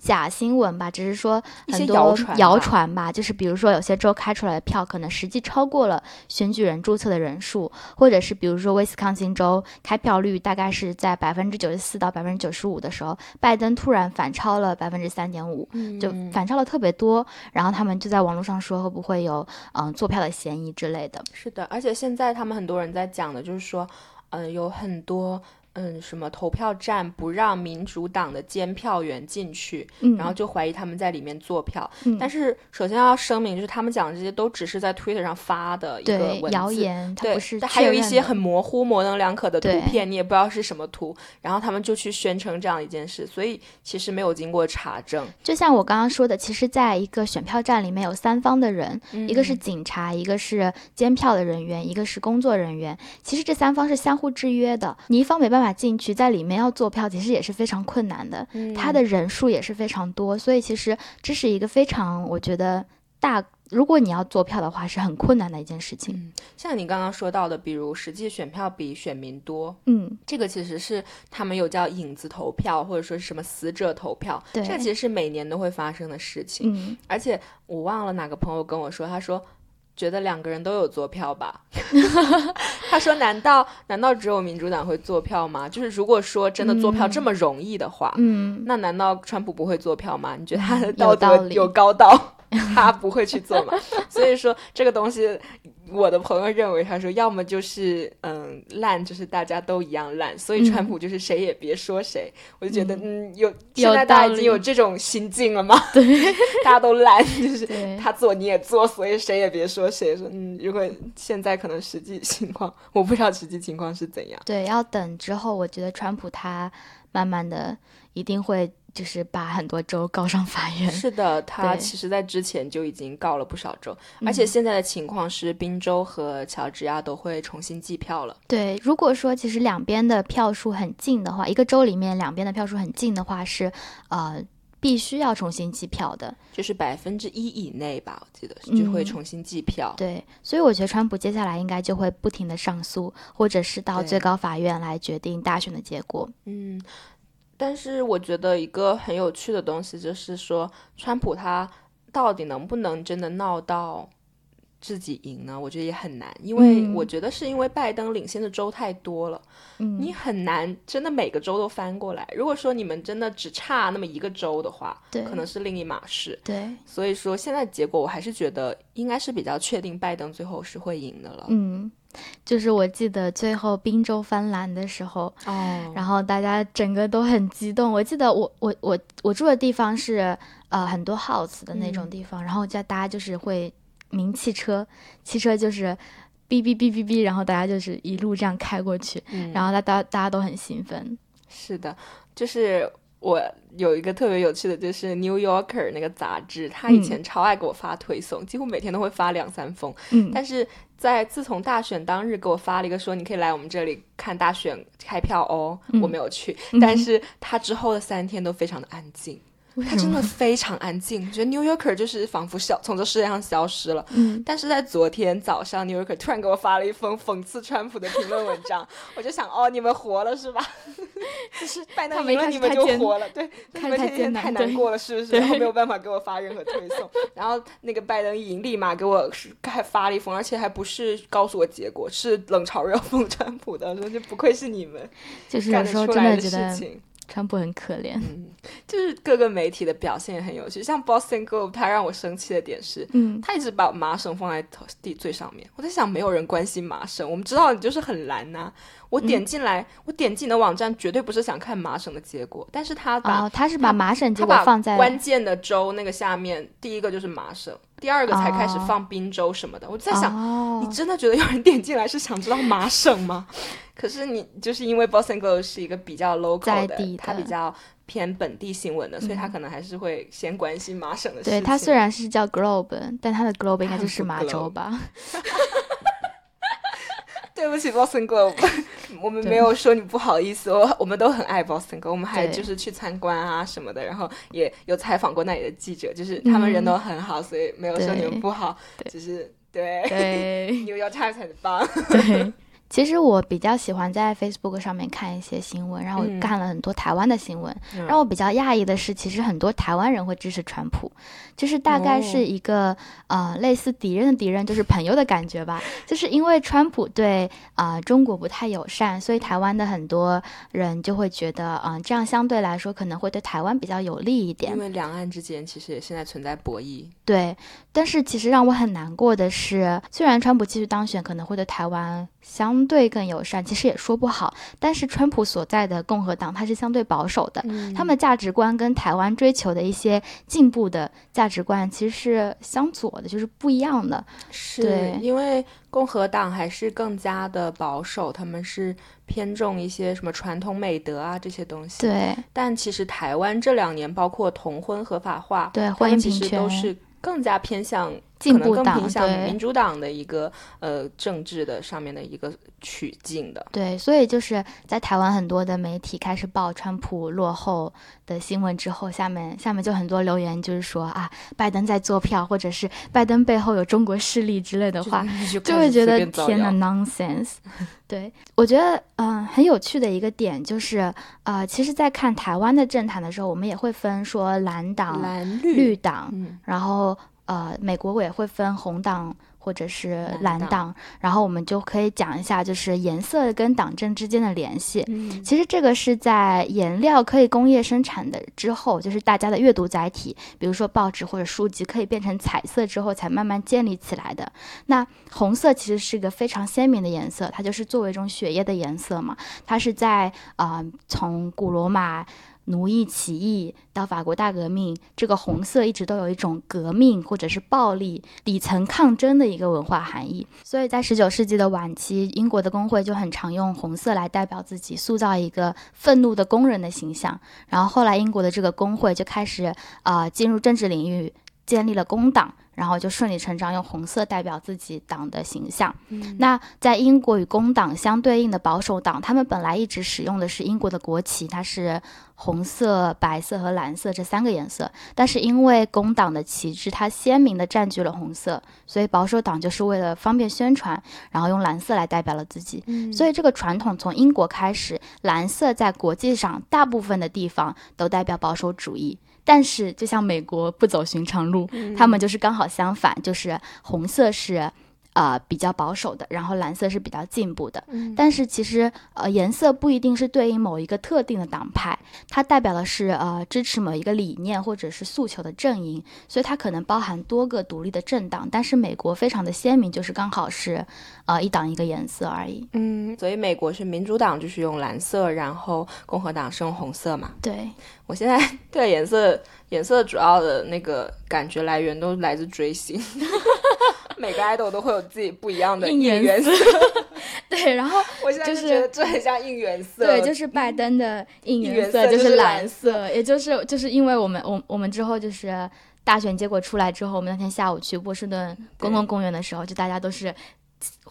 假新闻吧，只是说很多谣传吧，就是比如说有些州开出来的票可能实际超过了选举人注册的人数，或者是比如说威斯康星州开票率大概是在百分之九十四到百分之九十五的时候，拜登突然反超了百分之三点五，就反超了特别多，然后他们就在网络上说会不会有嗯坐票的嫌疑之类的。是的，而且现在他们很多人在讲的就是说，嗯，有很多。嗯，什么投票站不让民主党的监票员进去，嗯，然后就怀疑他们在里面做票。嗯但是首先要声明，就是他们讲的这些都只是在 Twitter 上发的一个谣言，对，不是还有一些很模糊、模棱两可的图片，你也不知道是什么图，然后他们就去宣称这样一件事，所以其实没有经过查证。就像我刚刚说的，其实在一个选票站里面有三方的人，一个是嗯警察，一个是监票的人员，一个是工作人员。其实这三方是相互制约的，你一方没办法进去，在里面要做票，其实也是非常困难的。嗯它的人数也是非常多，所以其实这是一个非常，我觉得大，如果你要做票的话，是很困难的一件事情。嗯，像你刚刚说到的，比如实际选票比选民多，嗯，这个其实是他们有叫影子投票，或者说是什么死者投票，对这其实是每年都会发生的事情。嗯，而且我忘了哪个朋友跟我说，他说觉得两个人都有做票吧。他说：“难道难道只有民主党会做票吗？就是如果说真的做票嗯这么容易的话，嗯，那难道川普不会做票吗？你觉得他的道德有高到他不会去做吗？所以说这个东西，我的朋友认为，他说要么就是嗯烂，就是大家都一样烂，所以川普就是谁也别说谁。我就觉得嗯有现在大家已经有这种心境了吗？对，大家都烂，就是他做你也做，所以谁也别说谁。说嗯，如果现在可能实际情况，我不知道实际情况是怎样。对，要等之后，我觉得川普他慢慢的一定会就是把很多州告上法院。是的，他其实在之前就已经告了不少州，而且嗯现在的情况是宾州和乔治亚都会重新计票了。对，如果说其实两边的票数很近的话，一个州里面两边的票数很近的话，是呃必须要重新计票的。就是百分之一以内吧，我记得就会嗯重新计票。对，所以我觉得川普接下来应该就会不停的上诉，或者是到最高法院来决定大选的结果。嗯，但是我觉得一个很有趣的东西就是说，川普他到底能不能真的闹到自己赢呢？我觉得也很难，因为嗯我觉得是因为拜登领先的州太多了，嗯，你很难真的每个州都翻过来。如果说你们真的只差那么一个州的话，对可能是另一码事。对，所以说现在结果我还是觉得应该是比较确定拜登最后是会赢的了。嗯，就是我记得最后滨州翻蓝的时候，哦，然后大家整个都很激动。我记得我我我我住的地方是呃很多 house 的那种嗯地方，然后叫大家就是会鸣汽车，汽车就是哔哔哔哔哔，然后大家就是一路这样开过去，嗯然后大大大家都很兴奋。是的，就是我有一个特别有趣的，就是《New Yorker》那个杂志，他以嗯前超爱给我发推送，几乎每天都会发两三封。嗯，但是在自从大选当日给我发了一个说，你可以来我们这里看大选开票哦，嗯我没有去，嗯但是他之后的三天都非常的安静。他真的非常安静，我觉得 New Yorker 就是仿佛消从这世界上消失了。嗯，但是在昨天早上，New Yorker 突然给我发了一封讽刺川普的评论文章，我就想，哦，你们活了是吧？就是 拜登赢了，你们就活了，对，你们天天太难过了，是不是？然后没有办法给我发任何推送，然后那个拜登一赢，立马给我是还发了一封，而且还不是告诉我结果，是冷嘲热讽川普的，说就不愧是你们就是有干得时候出来的真的觉得事情。川普很可怜。嗯，就是各个媒体的表现也很有趣，像 Boston Globe，他让我生气的点是，嗯，他一直把麻省放在头地最上面。我在想，没有人关心麻省，我们知道你就是很蓝呐、我点进来，我点进你的网站，绝对不是想看麻省的结果，但是他把、哦，他是把麻省结果放在关键的州那个下面，第一个就是麻省，第二个才开始哦放滨州什么的。我就在想，哦你真的觉得有人点进来是想知道麻省吗？可是你就是因为 Boston Globe 是一个比较 local 的，的它比较偏本地新闻的，所以他嗯可能还是会先关心麻省的事情。对，它虽然是叫 Globe，但它的 Globe 应该就是马州吧？对不起，Boston Globe，我们没有说你不好意思，我我们都很爱 Boston Globe，我们还就是去参观啊什么的，然后也有采访过那里的记者，就是他们人嗯。都很好，所以没有说你们不好，对。只是对。对。New York Times 很棒，对。其实我比较喜欢在 Facebook 上面看一些新闻，然后嗯我看了很多台湾的新闻。嗯让我比较讶异的是，其实很多台湾人会支持川普，就是大概哦是一个、呃类似敌人的敌人就是朋友的感觉吧。就是因为川普对啊、呃中国不太友善，所以台湾的很多人就会觉得，嗯、这样相对来说可能会对台湾比较有利一点因。为两岸之间其实也现在存在博弈，对，但是其实让我很难过的是，虽然川普继续当选可能会对台湾相相对更友善，其实也说不好。但是川普所在的共和党，它是相对保守的，他们价值观跟台湾追求的一些进步的价值观其实是相左的，就是不一样的。是因为共和党还是更加的保守，他们是偏重一些什么传统美德啊这些东西。对，但其实台湾这两年包括同婚合法化，对婚姻平权都是。更加偏向进步党，偏向民主党的一个呃政治的上面的一个取径的。对，所以就是在台湾很多的媒体开始报川普落后的新闻之后，下面下面就很多留言就是说啊，拜登在做票，或者是拜登背后有中国势力之类的话，就会觉得天呐 nonsense。对，我觉得嗯很有趣的一个点就是呃，其实，在看台湾的政坛的时候，我们也会分说蓝党、蓝绿党，然后。呃，美国也会分红党或者是蓝党，然后我们就可以讲一下，就是颜色跟党政之间的联系。其实这个是在颜料可以工业生产的之后，就是大家的阅读载体，比如说报纸或者书籍可以变成彩色之后，才慢慢建立起来的。那红色其实是一个非常鲜明的颜色，它就是作为一种血液的颜色嘛。它是在啊，从古罗马。奴役起义到法国大革命，这个红色一直都有一种革命或者是暴力底层抗争的一个文化含义。所以在十九世纪的晚期，英国的工会就很常用红色来代表自己，塑造一个愤怒的工人的形象。然后后来英国的这个工会就开始啊进入政治领域，建立了工党。然后就顺理成章用红色代表自己党的形象。那在英国与工党相对应的保守党，他们本来一直使用的是英国的国旗，它是红色、白色和蓝色这三个颜色。但是因为工党的旗帜它鲜明的占据了红色，所以保守党就是为了方便宣传，然后用蓝色来代表了自己。所以这个传统从英国开始，蓝色在国际上大部分的地方都代表保守主义。但是，就像美国不走寻常路，他们就是刚好相反，就是红色是。呃，比较保守的，然后蓝色是比较进步的。嗯，但是其实呃，颜色不一定是对应某一个特定的党派，它代表的是呃支持某一个理念或者是诉求的阵营，所以它可能包含多个独立的政党。但是美国非常的鲜明，就是刚好是呃一党一个颜色而已。嗯，所以美国是民主党就是用蓝色，然后共和党是用红色嘛？对，我现在 对颜色颜色主要的那个感觉来源都来自追星。每个 idol 都会有自己不一样的应援色，对，然后我现在就觉得这很像应援色，对，就是拜登的应援色就是蓝色，也就是就是因为我们我我们之后就是大选结果出来之后，我们那天下午去波士顿公共公园的时候，就大家都是。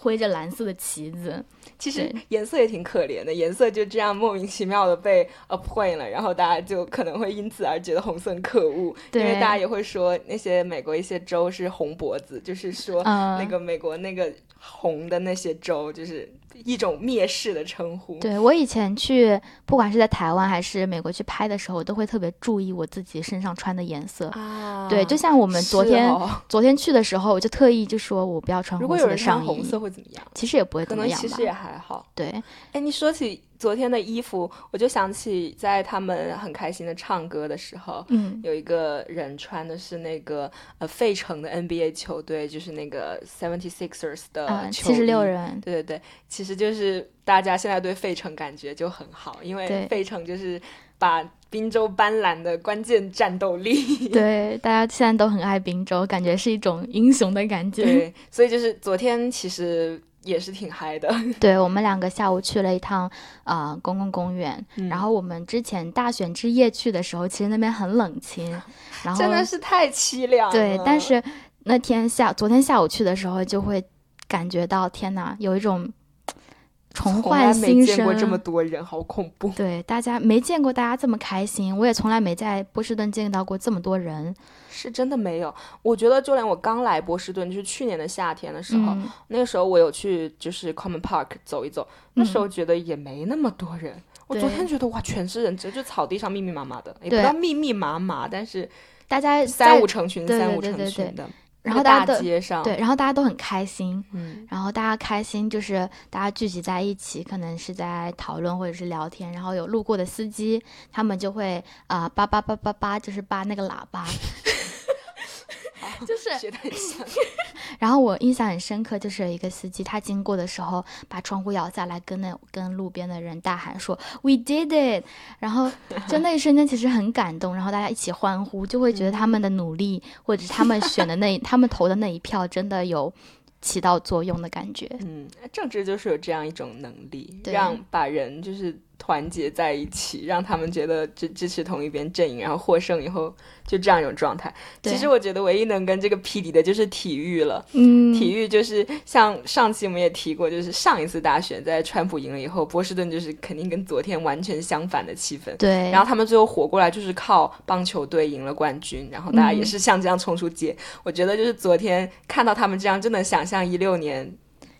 挥着蓝色的旗子，其实颜色也挺可怜的，颜色就这样莫名其妙的被 appoint 了，然后大家就可能会因此而觉得红色很可恶，因为大家也会说那些美国一些州是红脖子，就是说那个美国那个红的那些州就是。一种蔑视的称呼。对我以前去，不管是在台湾还是美国去拍的时候，我都会特别注意我自己身上穿的颜色。啊，对，就像我们昨天昨天去的时候，我就特意就说我不要穿红色的上衣。红色会怎么样？其实也不会怎么样吧。其实也还好。对，哎，你说起。昨天的衣服，我就想起在他们很开心的唱歌的时候，嗯，有一个人穿的是那个呃费城的 NBA 球队，就是那个 Seventy Sixers 的七十六人，对对对，其实就是大家现在对费城感觉就很好，因为费城就是把滨州斑斓的关键战斗力，对，大家现在都很爱滨州，感觉是一种英雄的感觉，对，所以就是昨天其实。也是挺嗨的，对我们两个下午去了一趟啊公共公园，然后我们之前大选之夜去的时候，其实那边很冷清，然后真的是太凄凉。对，但是那天下昨天下午去的时候，就会感觉到天哪，有一种。重焕新生，见过这么多人，好恐怖。对，大家没见过大家这么开心，我也从来没在波士顿见到过这么多人，是真的没有。我觉得就连我刚来波士顿，就是去年的夏天的时候，那个时候我有去就是 Common Park 走一走，那时候觉得也没那么多人。我昨天觉得哇，全是人，就就草地上密密麻麻的，也不知道密密麻麻，但是大家三五成群，三五成群的。然后大家都对，然后大家都很开心，嗯，然后大家开心就是大家聚集在一起，可能是在讨论或者是聊天，然后有路过的司机，他们就会啊叭叭叭叭叭，就是叭那个喇叭，就是学的很像。然后我印象很深刻，就是有一个司机，他经过的时候把窗户摇下来，跟那跟路边的人大喊说 “We did it”，然后就那一瞬间其实很感动，然后大家一起欢呼，就会觉得他们的努力，或者他们选的那 他们投的那一票，真的有起到作用的感觉。嗯，政治就是有这样一种能力，让把人就是团结在一起，让他们觉得支支持同一边阵营，然后获胜以后就这样一种状态。其实我觉得唯一能跟这个匹敌的就是体育了。嗯，体育就是像上期我们也提过，就是上一次大选在川普赢了以后，波士顿就是肯定跟昨天完全相反的气氛。对，然后他们最后活过来，就是靠棒球队赢了冠军，然后大家也嗯是像这样冲出街。我觉得就是昨天看到他们这样，真能想象一六年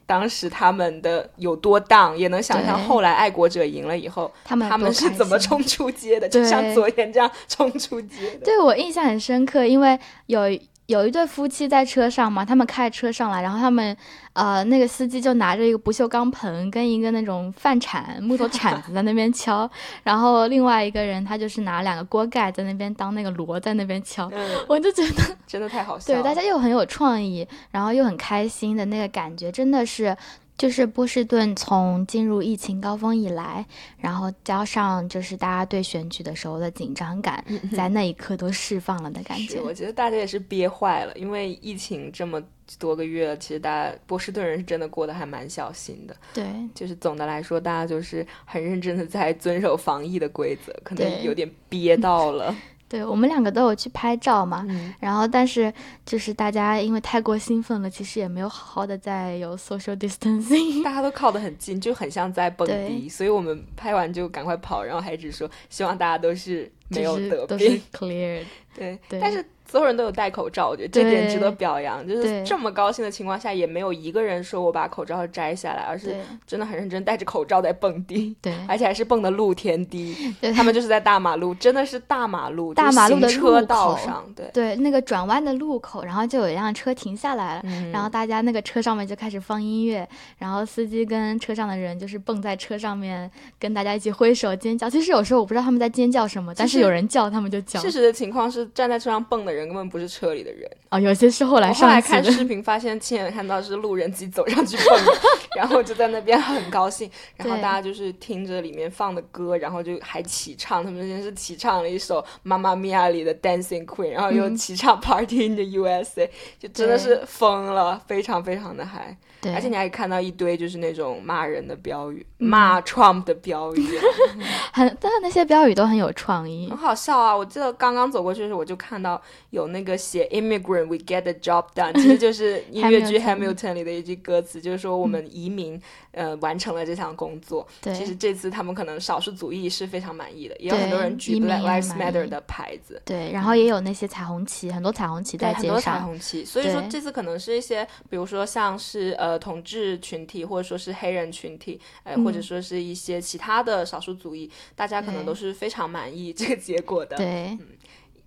当时他们的有多荡，也能想象后来爱国者赢了以后，他们他们是怎么冲出街的，就像昨天这样冲出街的。对我印象很深刻，因为有有一对夫妻在车上嘛，他们开车上来，然后他们呃那个司机就拿着一个不锈钢盆跟一个那种饭铲木头铲子在那边敲，然后另外一个人他就是拿两个锅盖在那边当那个锣在那边敲，嗯，我就觉得真的太好笑了。对大家又很有创意，然后又很开心的那个感觉，真的是。就是波士顿从进入疫情高峰以来，然后加上就是大家对选举的时候的紧张感，在那一刻都释放了的感觉，。我觉得大家也是憋坏了，因为疫情这么多个月了，其实大家波士顿人是真的过得还蛮小心的。对，就是总的来说，大家就是很认真的在遵守防疫的规则，可能有点憋到了。对我们两个都有去拍照嘛，嗯，然后但是就是大家因为太过兴奋了，其实也没有好好的在有 social distancing。大家都靠得很近，就很像在蹦迪，所以我们拍完就赶快跑，然后还只说希望大家都是没有就是得都是病。clear，对，对但是所有人都有戴口罩，我觉得这点值得表扬。就是这么高兴的情况下，也没有一个人说我把口罩摘下来，而是真的很认真戴着口罩在蹦迪。对而且还是蹦的露天迪，对他们就是在大马路，真的是大马路，大马路的车道上，对，对，那个转弯的路口，然后就有一辆车停下来了。嗯然后大家那个车上面就开始放音乐，然后司机跟车上的人就是蹦在车上面，跟大家一起挥手尖叫。其实有时候我不知道他们在尖叫什么，但是有人叫他们就叫。事实的情况是，站在车上蹦的人根本不是车里的人。哦，有些是后来上后来。看视频，发现亲眼看到是路人自己走上去蹦的，然后就在那边很高兴，然后大家就是听着里面放的歌，然后就还齐唱，他们先是齐唱了一首《妈妈咪呀》里的《Dancing Queen》，然后又嗯齐唱《Party in the USA》，就真的是疯了，非常非常的嗨。对，而且你还看到一堆就是那种骂人的标语，嗯骂 Trump 的标语，很，但是那些标语都很有创意很。好笑啊！我记得刚刚走过去的时候，我就看到有那个写 “immigrant we get the job done”，其实就是音乐剧 《Hamilton Hamilton》里的一句歌词，就是说我们移民呃完成了这项工作。对，其实这次他们可能少数族裔是非常满意的，也有很多人举 Black Lives Matter 的牌子。对，然后也有那些彩虹旗，很多彩虹旗在街上很多彩。虹旗，所以说这次可能是一些，比如说像是呃同志群体，或者说是黑人群体，呃、或者嗯说是一些其他的少数族裔，大家可能都是非常满意这个结果的。对，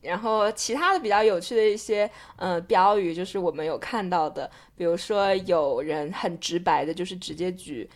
然后其他的比较有趣的一些呃标语，就是我们有看到的，比如说有人很直白的，就是直接举。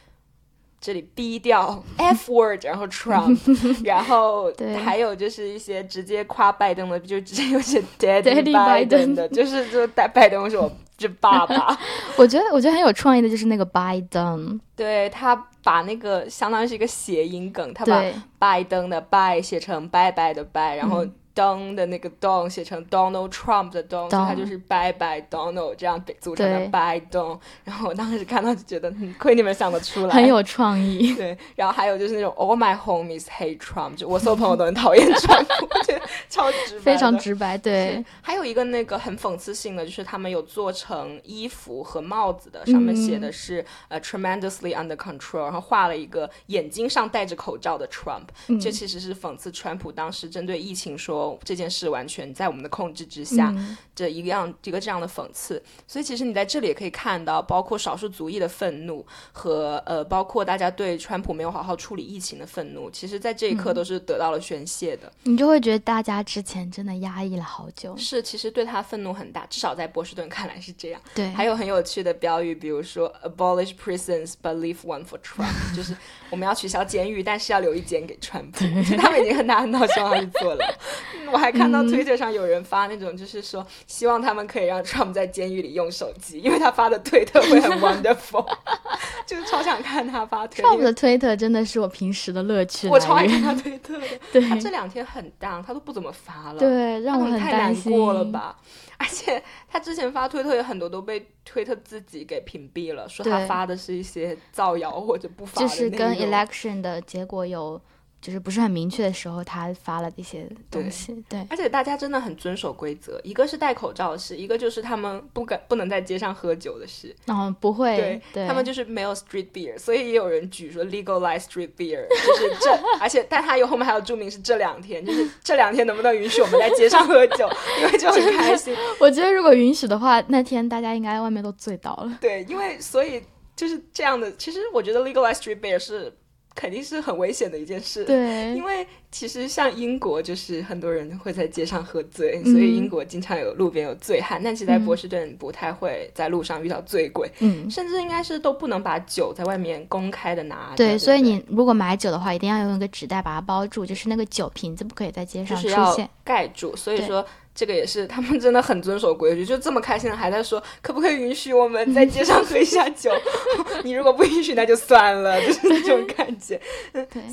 这里 B 掉 F word，然后 Trump，然后对还有就是一些直接夸拜登的，就直接有些 Daddy Biden 的，就是就拜拜登是我这爸爸，我觉得我觉得很有创意的就是那个 Biden，对他把那个相当于是一个谐音梗，他把对。拜登的拜写成拜拜的拜，然后嗯登的那个 Don 写成 Donald Trump 的 Don，所以他就是 “Bye Bye Donald 这样组成的 “Bye Don”。然后我当时看到就觉得，嗯亏你们想得出来，很有创意。对。然后还有就是那种 All my homies hate Trump，就我所有朋友都很讨厌川普，我觉得超直白，非常直白，对，还有一个那个很讽刺性的，就是他们有做成衣服和帽子的，上面写的是、呃 tremendously under control，然后画了一个眼睛上戴着口罩的 Trump，、嗯。这其实是讽刺川普当时针对疫情说这件事完全在我们的控制之下，嗯这一个样一个这样的讽刺。所以其实你在这里也可以看到，包括少数族裔的愤怒和呃，包括大家对川普没有好好处理疫情的愤怒，其实在这一刻都是得到了宣泄的。你就会觉得大家之前真的压抑了好久。是，其实对他愤怒很大，至少在波士顿看来是这样。对，还有很有趣的标语，比如说 “abolish prisons but leave one for Trump”，就是我们要取消监狱，但是要留一间给川普。他们已经很大很大希望他去做了。我还看到 Twitter 上有人发那种，就是说希望他们可以让 Trump 在监狱里用手机，因为他发的推特会很 wonderful，就是超想看他发推特。Trump 的推特真的是我平时的乐趣。我超爱看他推特的。对，他这两天很 down，他都不怎么发了。对，让我很难过了吧？而且他之前发推特有很多都被推特自己给屏蔽了，说他发的是一些造谣或者不发的就是跟 election 的结果有。就是不是很明确的时候，他发了这些东西。对，而且大家真的很遵守规则。一个是戴口罩的事，一个就是他们不敢不能在街上喝酒的事。嗯，不会。对，他们就是没有 street beer，所以也有人举说 legalize street beer，就是这。而且，但他有后面还有注明是这两天，就是这两天能不能允许我们在街上喝酒，因为就很开心。我觉得如果允许的话，那天大家应该外面都醉倒了。对，因为所以就是这样的。其实我觉得 legalize street beer 是。肯定是很危险的一件事，对，因为其实像英国，就是很多人会在街上喝醉，所以英国经常有路边有醉汉。但其实，在波士顿不太会在路上遇到醉鬼，嗯，甚至应该是都不能把酒在外面公开的拿。对，所以你如果买酒的话，一定要用一个纸袋把它包住，就是那个酒瓶子不可以在街上出现，盖住。所以说。这个也是，他们真的很遵守规矩，就这么开心的还在说，可不可以允许我们在街上喝一下酒？你如果不允许，那就算了，就是那种感觉。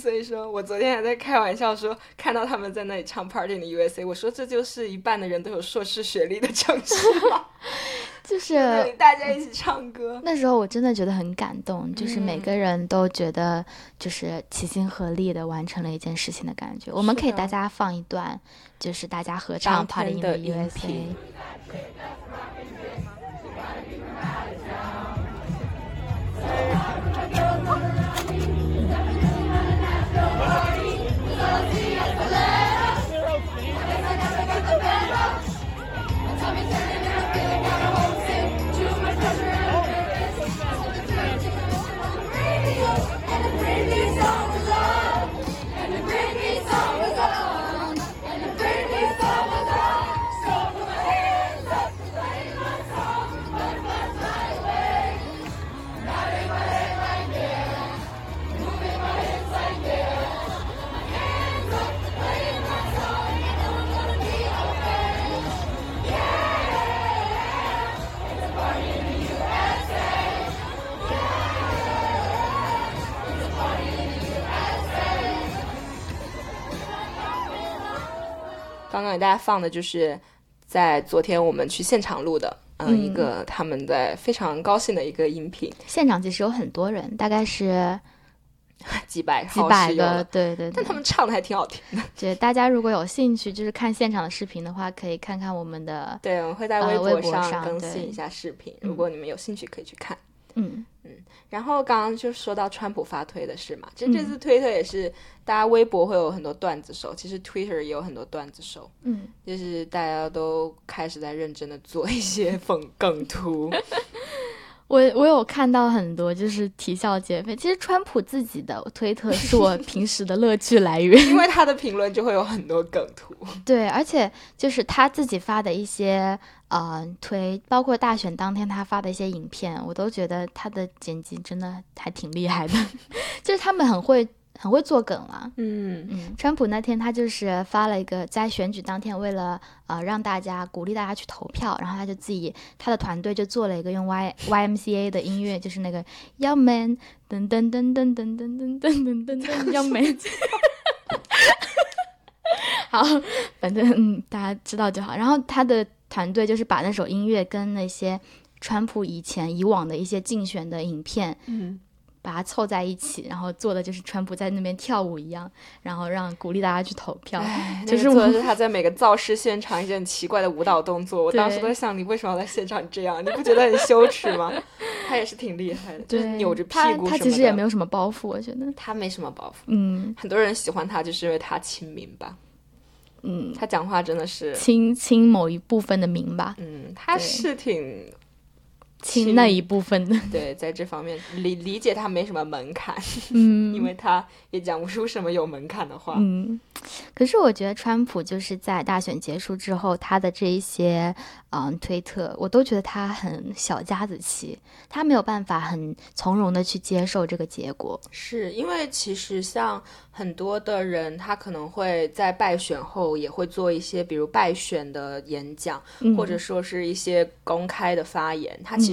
所以说我昨天还在开玩笑说，看到他们在那里唱 Party 的 USA，我说这就是一半的人都有硕士学历的城市吗？就是大家一起唱歌，那时候我真的觉得很感动，就是每个人都觉得就是齐心合力的完成了一件事情的感觉。我们可以大家放一段，就是大家合唱《Party in the USA》。刚刚给大家放的就是在昨天我们去现场录的，嗯，一个他们在非常高兴的一个音频。现场其实有很多人，大概是 几百几百个，对对。但他们唱的还挺好听的。对，大家如果有兴趣，就是看现场的视频的话，可以看看我们的。对，我们会在微博上更新一下视频。如果你们有兴趣，可以去看。嗯嗯，然后刚刚就说到川普发推的事嘛，其实这次推特也是大家微博会有很多段子手，其实 Twitter 也有很多段子手，嗯，就是大家都开始在认真的做一些 讽梗图。我我有看到很多就是啼笑皆非。其实川普自己的推特是我 平时的乐趣来源，因为他的评论就会有很多梗图。对，而且就是他自己发的一些呃推，包括大选当天他发的一些影片，我都觉得他的剪辑真的还挺厉害的，就是他们很会。很会做梗了，嗯嗯，川普那天他就是发了一个，在选举当天，为了呃让大家鼓励大家去投票，然后他就自己他的团队就做了一个用 Y Y M C A 的音乐，就是那个 Young Man 噔噔噔噔噔噔噔噔噔噔 Young Man，好，反正大家知道就好。然后他的团队就是把那首音乐跟那些川普以前以往的一些竞选的影片，嗯。把它凑在一起，然后做的就是川普在那边跳舞一样，然后让鼓励大家去投票。就是做的是他在每个造势现场一些很奇怪的舞蹈动作。我当时都在想，你为什么要在现场这样？你不觉得很羞耻吗？他也是挺厉害的，就是扭着屁股他其实也没有什么包袱，我觉得他没什么包袱。嗯，很多人喜欢他就是因为他亲民吧。嗯，他讲话真的是亲亲某一部分的民吧。嗯，他是挺。亲那一部分的。对，在这方面理理解他没什么门槛，嗯，因为他也讲不出什么有门槛的话。嗯，可是我觉得川普就是在大选结束之后，他的这一些嗯推特，我都觉得他很小家子气，他没有办法很从容的去接受这个结果。是因为其实像很多的人，他可能会在败选后也会做一些，比如败选的演讲，嗯或者说是一些公开的发言，他其实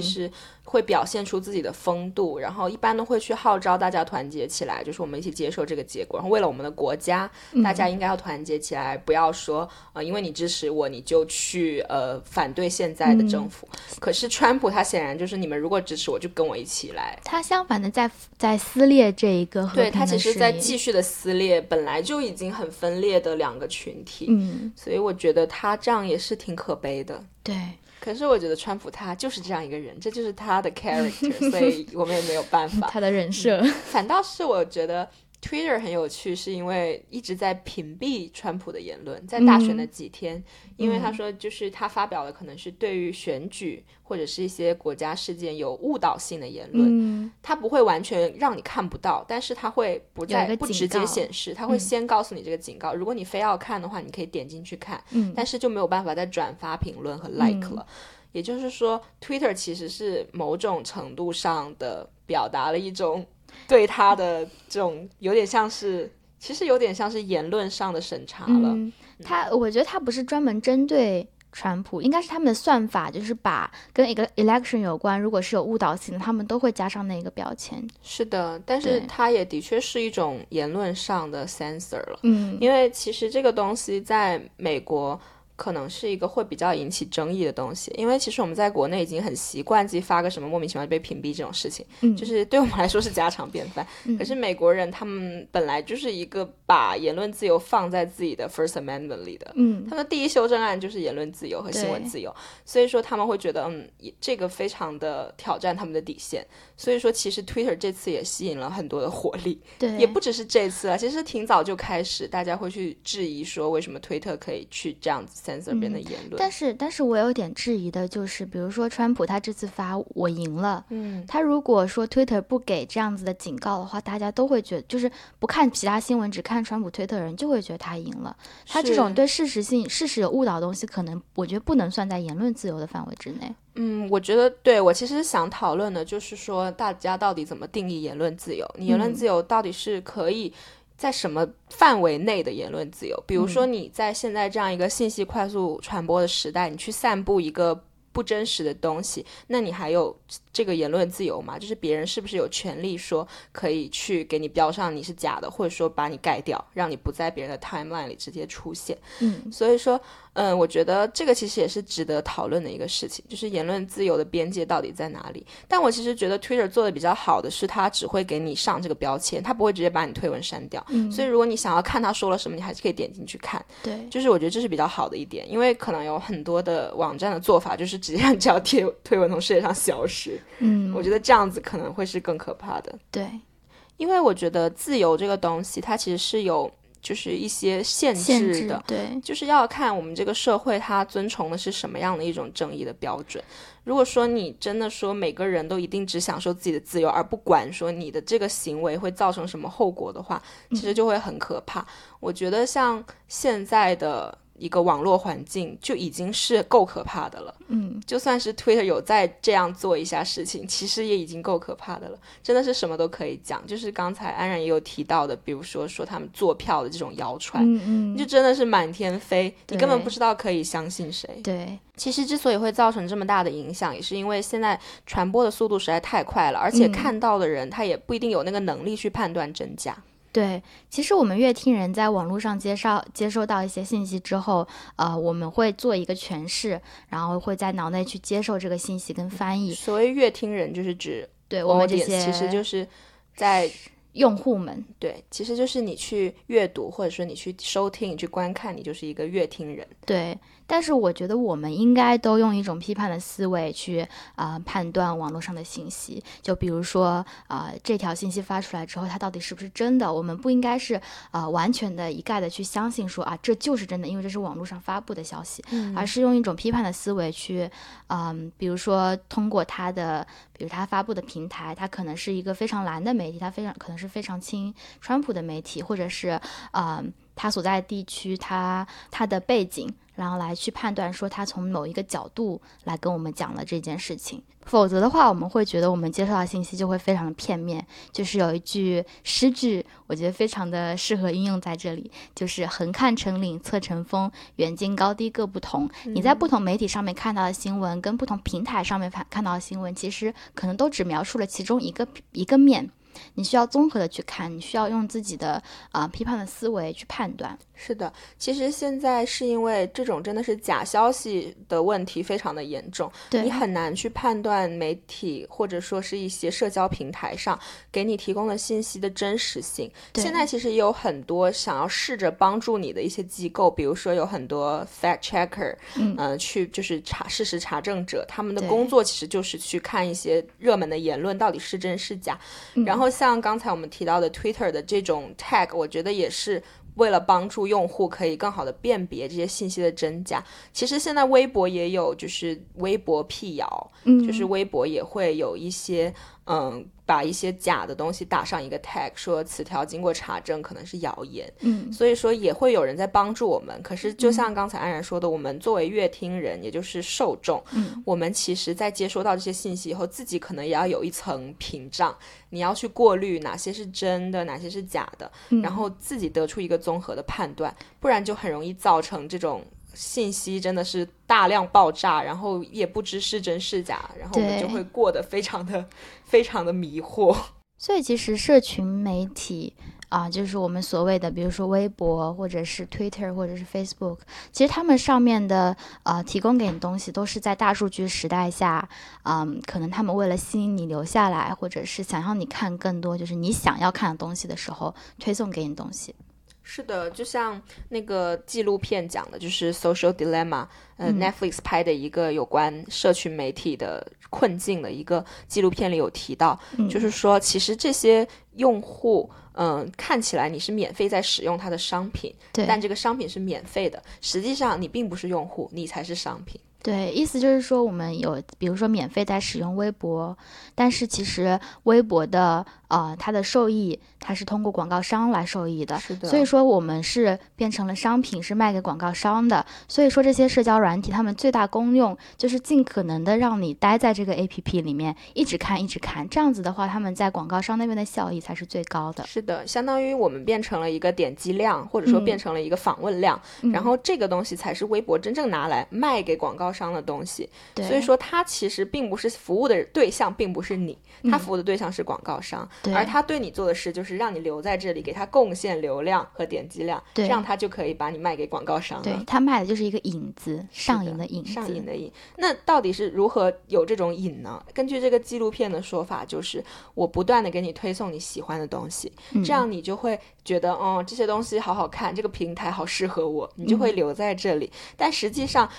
会表现出自己的风度，然后一般都会去号召大家团结起来，就是我们一起接受这个结果，然后为了我们的国家，大家应该要团结起来，不要说呃，因为你支持我，你就去呃反对现在的政府。可是川普他显然就是你们如果支持我，就跟我一起来。他相反的在在撕裂这一个对他其实在继续的撕裂本来就已经很分裂的两个群体，嗯，所以我觉得他这样也是挺可悲的。对，可是我觉得川普他就是这样一个人，这就是他的 character，所以我们也没有办法。他的人设，反倒是我觉得 Twitter 很有趣，是因为一直在屏蔽川普的言论，在大选的几天，因为他说就是他发表的可能是对于选举或者是一些国家事件有误导性的言论，嗯他不会完全让你看不到，但是他会不在不直接显示，他会先告诉你这个警告。如果你非要看的话，你可以点进去看，嗯但是就没有办法再转发、评论和 like 了。也就是说，Twitter 其实是某种程度上的表达了一种对他的这种有点像是，其实有点像是言论上的审查了。嗯，他我觉得他不是专门针对川普，应该是他们的算法，就是把跟一个 election 有关，如果是有误导性的，他们都会加上那个标签。是的，但是对它也的确是一种言论上的 censor 了。嗯因为其实这个东西在美国可能是一个会比较引起争议的东西，因为其实我们在国内已经很习惯自己发个什么莫名其妙就被屏蔽这种事情，嗯就是对我们来说是家常便饭。嗯可是美国人他们本来就是一个把言论自由放在自己的 First Amendment 里的。嗯他们的第一修正案就是言论自由和新闻自由，所以说他们会觉得，嗯，这个非常的挑战他们的底线。所以说，其实 Twitter 这次也吸引了很多的火力，对，也不只是这次了，其实挺早就开始，大家会去质疑说，为什么推特可以去这样子 censor 别人的言论。嗯但是，但是我有点质疑的就是，比如说川普他这次发我赢了，嗯，他如果说 Twitter 不给这样子的警告的话，大家都会觉得，就是不看其他新闻，只看川普推特的人就会觉得他赢了。他这种对事实性、事实有误导的东西，可能我觉得不能算在言论自由的范围之内。嗯，我觉得对我其实想讨论的就是说，大家到底怎么定义言论自由？你言论嗯自由到底是可以在什么范围内的言论自由？比如说嗯你在现在这样一个信息快速传播的时代，你去散布一个不真实的东西，那你还有这个言论自由嘛？就是别人是不是有权利说可以去给你标上你是假的，或者说把你盖掉，让你不在别人的 timeline 里直接出现？嗯所以说，嗯，我觉得这个其实也是值得讨论的一个事情，就是言论自由的边界到底在哪里。但我其实觉得 Twitter 做的比较好的是，它只会给你上这个标签，它不会直接把你推文删掉。嗯，所以如果你想要看他说了什么，你还是可以点进去看。对，就是我觉得这是比较好的一点，因为可能有很多的网站的做法就是直接让这条贴推文从世界上消失。嗯，我觉得这样子可能会是更可怕的。对因为我觉得自由这个东西，它其实是有就是一些限限制制的。对，就是要看我们这个社会它遵从的是什么样的一种正义的标准。如果说你真的说每个人都一定只享受自己的自由，而不管说你的这个行为会造成什么后果的话，其实就会很可怕。我觉得像现在的一个网络环境就已经是够可怕的了。嗯就算是 Twitter 有在这样做一下事情，其实也已经够可怕的了。真的是什么都可以讲，就是刚才安然也有提到的，比如说说他们做票的这种谣传，嗯嗯，就真的是满天飞，你根本不知道可以相信谁。对，其实之所以会造成这么大的影响，也是因为现在传播的速度实在太快了，而且嗯看到的人他也不一定有那个能力去判断真假。对，其实我们乐听人在网络上接收接收到一些信息之后，呃，我们会做一个诠释，然后会在脑内去接受这个信息跟翻译。所谓乐听人，就是指对我们这些，其实就是在用户们。对，其实就是你去阅读，或者说你去收听、你去观看，你就是一个乐听人。对，但是我觉得我们应该都用一种批判的思维去啊、判断网络上的信息。就比如说啊、这条信息发出来之后，它到底是不是真的？我们不应该是啊、完全的一概的去相信说啊这就是真的，因为这是网络上发布的消息，嗯而是用一种批判的思维去，嗯，比如说通过它的，比如它发布的平台，它可能是一个非常蓝的媒体，它非常可能是非常亲川普的媒体，或者是嗯，它所在地区，它它的背景，然后来去判断说他从某一个角度来跟我们讲了这件事情。否则的话，我们会觉得我们接受到信息就会非常的片面。就是有一句诗句，我觉得非常的适合应用在这里，就是“横看成岭侧成峰，远近高低各不同”。你在不同媒体上面看到的新闻，跟不同平台上面看看到的新闻，其实可能都只描述了其中一个一个面。你需要综合的去看，你需要用自己的啊、呃批判的思维去判断。是的，其实现在是因为这种真的是假消息的问题非常的严重，对你很难去判断媒体或者说是一些社交平台上给你提供的信息的真实性。现在其实也有很多想要试着帮助你的一些机构，比如说有很多 fact checker，嗯呃，去就是查事实查证者，他们的工作其实就是去看一些热门的言论到底是真是假。嗯然后像刚才我们提到的 Twitter 的这种 tag，我觉得也是为了帮助用户可以更好的辨别这些信息的真假。其实现在微博也有，就是微博辟谣，嗯，就是微博也会有一些嗯。把一些假的东西打上一个 tag，说此条经过查证可能是谣言，嗯所以说也会有人在帮助我们。可是就像刚才安然说的，我们作为乐听人，也就是受众，嗯我们其实在接收到这些信息以后，自己可能也要有一层屏障，你要去过滤哪些是真的，哪些是假的，嗯然后自己得出一个综合的判断，不然就很容易造成这种。信息真的是大量爆炸，然后也不知是真是假，然后我们就会过得非常的、非常的迷惑。所以其实社群媒体啊、就是我们所谓的，比如说微博或者是 Twitter 或者是 Facebook，其实他们上面的呃提供给你东西都是在大数据时代下，嗯，可能他们为了吸引你留下来，或者是想要你看更多就是你想要看的东西的时候，推送给你东西。是的，就像那个纪录片讲的，就是《Social Dilemma》，呃、嗯。N e t f l i x 拍的一个有关社群媒体的困境的一个纪录片里有提到，嗯。就是说，其实这些用户，嗯、看起来你是免费在使用它的商品，对，但这个商品是免费的，实际上你并不是用户，你才是商品。对，意思就是说，我们有比如说免费在使用微博，但是其实微博的呃它的受益，它是通过广告商来受益的。是的，所以说，我们是变成了商品，是卖给广告商的。所以说，这些社交软体，它们最大功用就是尽可能的让你待在这个 APP 里面，一直看，一直看。这样子的话，他们在广告商那边的效益才是最高的。是的，相当于我们变成了一个点击量，或者说嗯变成了一个访问量，嗯然后这个东西才是微博真正拿来卖给广告商的东西。所以说，他其实并不是服务的对象，并不是你，它嗯服务的对象是广告商，对而他对你做的事就是让你留在这里，给他贡献流量和点击量，这样他就可以把你卖给广告商了。对他卖的就是一个引子，上瘾的瘾，上瘾的瘾。那到底是如何有这种瘾呢？根据这个纪录片的说法，就是我不断的给你推送你喜欢的东西，嗯这样你就会觉得，哦，这些东西好好看，这个平台好适合我，你就嗯会留在这里。但实际上，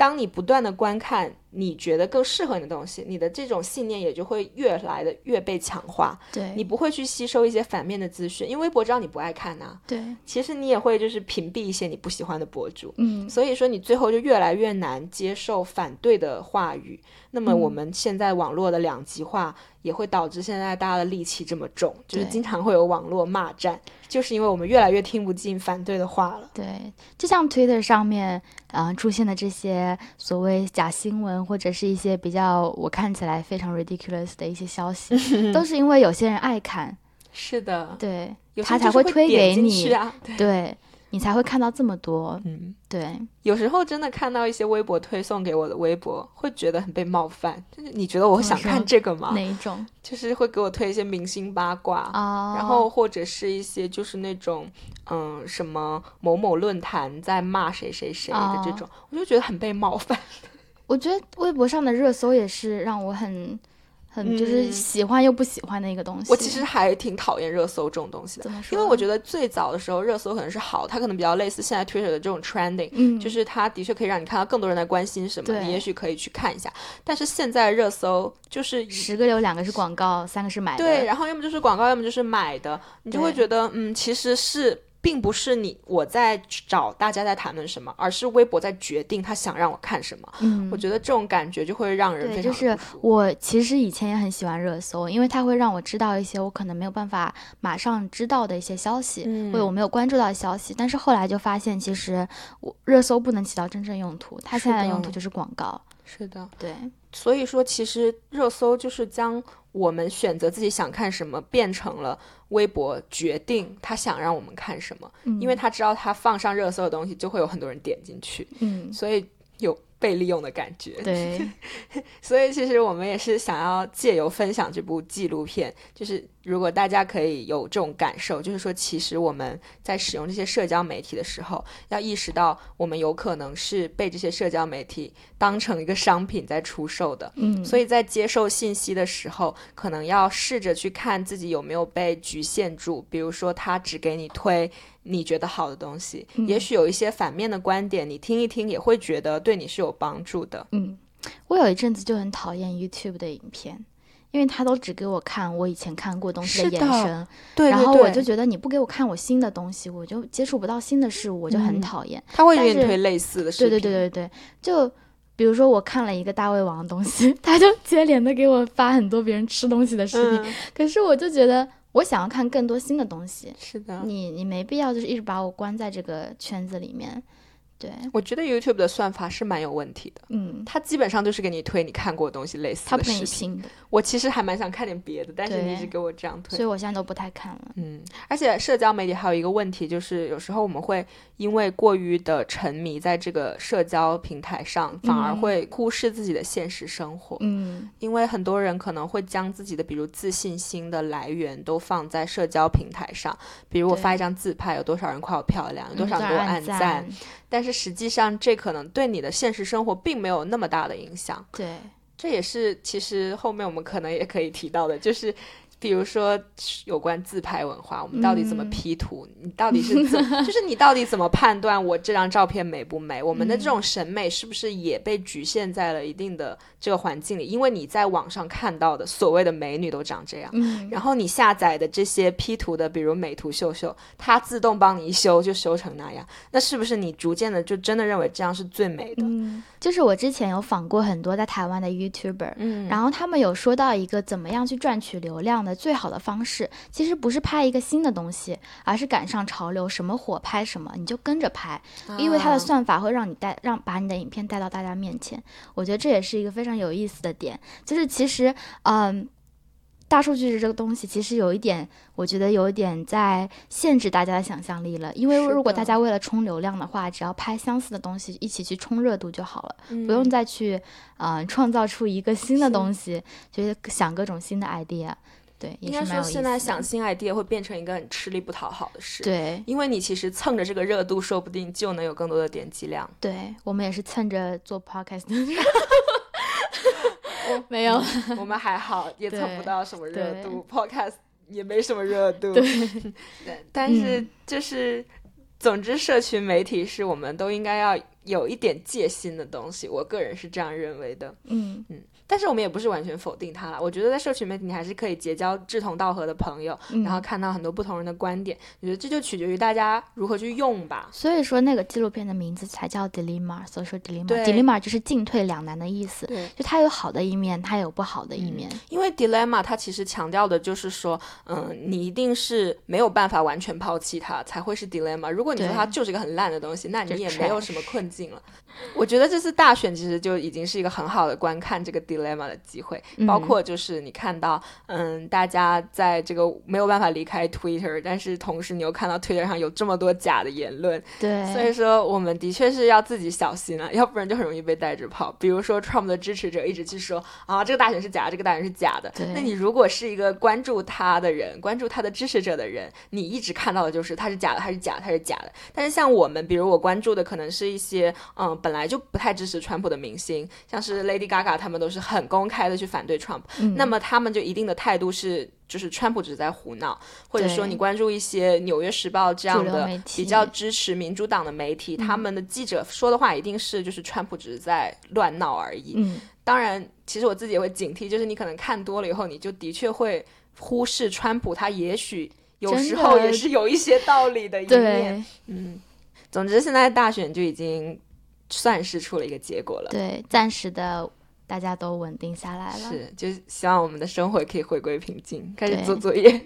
当你不断的观看你觉得更适合你的东西，你的这种信念也就会越来的越被强化。对，你不会去吸收一些反面的资讯，因为微博知道你不爱看呐、对，其实你也会就是屏蔽一些你不喜欢的博主。嗯，所以说，你最后就越来越难接受反对的话语。那么，嗯。我们现在网络的两极化也会导致现在大家的戾气这么重，就是经常会有网络骂战，就是因为我们越来越听不进反对的话了。对，就像 Twitter 上面，呃，出现的这些所谓假新闻，或者是一些比较我看起来非常 ridiculous 的一些消息，都是因为有些人爱看，是的，对他才会推给你，啊。对，对你才会看到这么多，嗯，对，有时候真的看到一些微博推送给我的微博，会觉得很被冒犯。就是你觉得我想看这个吗？哪一种就是会给我推一些明星八卦。啊？然后或者是一些就是那种，嗯，什么某某论坛在骂谁谁谁的这种，我就觉得很被冒犯。我觉得微博上的热搜也是让我很很就是喜欢又不喜欢的一个东西。我其实还挺讨厌热搜这种东西的？因为我觉得最早的时候热搜可能是好，它可能比较类似现在 Twitter 的这种 trending，嗯，就是它的确可以让你看到更多人在关心什么，你也许可以去看一下。但是现在热搜就是十个有两个是广告，三个是买的。对，然后要么就是广告，要么就是买的，你就会觉得嗯，其实是。并不是你我在找大家在谈论什么，而是微博在决定他想让我看什么。嗯，我觉得这种感觉就会让人就是我其实以前也很喜欢热搜，因为它会让我知道一些我可能没有办法马上知道的一些消息，嗯或者我没有关注到的消息。但是后来就发现，其实我热搜不能起到真正用途，它现在的用途就是广告。是的，对，所以说其实热搜就是将我们选择自己想看什么变成了微博决定他想让我们看什么，嗯。因为他知道他放上热搜的东西就会有很多人点进去，嗯，所以有被利用的感觉。对，所以其实我们也是想要借由分享这部纪录片，就是如果大家可以有这种感受，就是说其实我们在使用这些社交媒体的时候，要意识到我们有可能是被这些社交媒体当成一个商品在出售的。嗯，所以在接受信息的时候，可能要试着去看自己有没有被局限住。比如说，他只给你推你觉得好的东西，嗯也许有一些反面的观点，你听一听也会觉得对你是有帮助的。嗯，我有一阵子就很讨厌 YouTube 的影片。因为他都只给我看我以前看过东西的眼神，对然后我就觉得你不给我看我新的东西，我就接触不到新的事物，我就很嗯讨厌。他会给你推类似的视对频，对对对对，就比如说我看了一个大胃王的东西，他就接连的给我发很多别人吃东西的视频，嗯，可是我就觉得我想要看更多新的东西，是的。你你没必要就是一直把我关在这个圈子里面，对，我觉得 YouTube 的算法是蛮有问题的，嗯，它基本上就是给你推你看过的东西类似他不给你的视频。新的，我其实还蛮想看点别的，但是你一直给我这样推所以，我现在都不太看了。嗯，而且社交媒体还有一个问题，就是有时候我们会因为过于的沉迷在这个社交平台上，反而嗯会忽视自己的现实生活。嗯因为很多人可能会将自己的，比如自信心的来源都放在社交平台上，比如我发一张自拍，有多少人夸我漂亮，有多嗯少人给我按按赞，但是实际上这可能对你的现实生活并没有那么大的影响。对，这也是其实后面我们可能也可以提到的，就是比如说有关自拍文化，我们到底怎么嗯 P 图？你到底是怎，就是你到底怎么判断我这张照片美不美？我们的这种审美是不是也被局限在了一定的这个环境里？因为你在网上看到的所谓的美女都长这样。嗯然后你下载的这些 P 图的，比如美图秀秀，它自动帮你一修就修成那样，那是不是你逐渐的就真的认为这样是最美的？嗯，就是我之前有访过很多在台湾的 YouTuber，嗯然后他们有说到一个怎么样去赚取流量的最好的方式，其实不是拍一个新的东西，而是赶上潮流，什么火拍什么，你就跟着拍，因为它的啊算法会让你带让把你的影片带到大家面前。我觉得这也是一个非常有意思的点，就是其实嗯。大数据这个东西其实有一点，我觉得有一点在限制大家的想象力了。因为如果大家为了冲流量的话，只要拍相似的东西一起去冲热度就好了。嗯不用再去呃创造出一个新的东西，就是想各种新的 idea，对，应该说。现在想新 idea 会变成一个很吃力不讨好的事。，对因为你其实蹭着这个热度，说不定就能有更多的点击量。对，我们也是蹭着做 podcast 的。没有，我们还好，也蹭不到什么热度，podcast 也没什么热度。对 对，但是就是，总之，社群媒体是我们都应该要有一点戒心的东西，我个人是这样认为的。嗯嗯但是我们也不是完全否定它了。我觉得在社群媒体，你还是可以结交志同道合的朋友，嗯，然后看到很多不同人的观点。我觉得这就取决于大家如何去用吧。所以说那个纪录片的名字才叫 dilemma，所以说 dilemma，dilemma 就是进退两难的意思。对，就它有好的一面，它有不好的一面。因为 dilemma 它其实强调的就是说，嗯，你一定是没有办法完全抛弃它，才会是 dilemma。如果你说对它就是一个很烂的东西，那你也没有什么困境了。我觉得这次大选其实就已经是一个很好的观看这个 dilemma 的机会，嗯包括就是你看到，嗯，大家在这个没有办法离开 Twitter，但是同时你又看到 Twitter 上有这么多假的言论，对，所以说，我们的确是要自己小心了，要不然就很容易被带着跑。比如说，Trump 的支持者一直去说啊，这个大选是假的，这个大选是假的。那你如果是一个关注他的人，关注他的支持者的人，你一直看到的就是他是假的，他是假的，他是假的。但是像我们，比如我关注的可能是一些嗯本来就不太支持川普的明星，像是 Lady Gaga 他们都是很公开的去反对 Trump，、嗯。那么他们就一定的态度是，就是川普只是在胡闹，或者说你关注一些《纽约时报》这样的比较支持民主党的媒体，他们的记者说的话一定是就是川普只是在乱闹而已。嗯，当然，其实我自己也会警惕，就是你可能看多了以后，你就的确会忽视川普，他也许有时候也是有一些道理的一面。对。嗯，总之现在大选就已经算是出了一个结果了。对，暂时的大家都稳定下来了。是，就是希望我们的生活可以回归平静，开始做作业，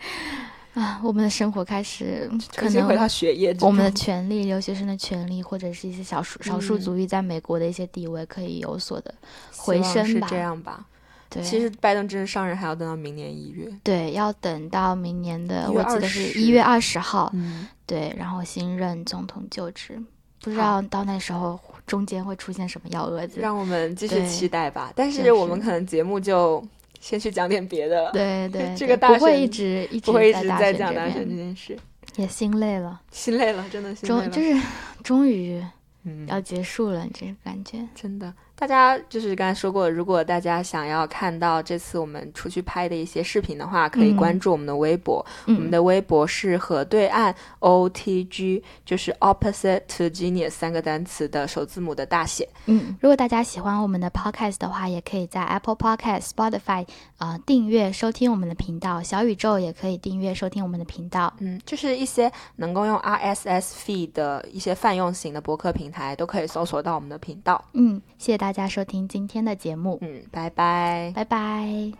啊，我们的生活开始可重新回到能学业我们的权利，留学生的权利，或者是一些少数少数嗯族裔在美国的一些地位，可以有所的回升吧是这样吧。对。其实拜登真正上任还要等到明年一月。对，要等到明年的，我记得是一月二十号，嗯，对，然后新任总统就职，不知道到那时候中间会出现什么幺蛾子。让我们继续期待吧。但是我们可能节目就先去讲点别的了，对 对，这个大选不会一直一直不会一直在讲大选这边件事。也心累了，心累了，真的心累了。终就是终于嗯，要结束了，这个感觉。真的，大家就是刚才说过，如果大家想要看到这次我们出去拍的一些视频的话，可以嗯关注我们的微博。我们嗯，的微博是河对岸 OTG，就是 opposite to genius 三个单词的首字母的大写。嗯，如果大家喜欢我们的 podcast 的话，也可以在 Apple Podcast、Spotify 呃订阅收听我们的频道，小宇宙也可以订阅收听我们的频道。嗯，就是一些能够用 RSS feed 的一些泛用型的博客平台，都可以搜索到我们的频道。嗯，谢谢大家大家收听今天的节目。嗯拜拜。拜拜。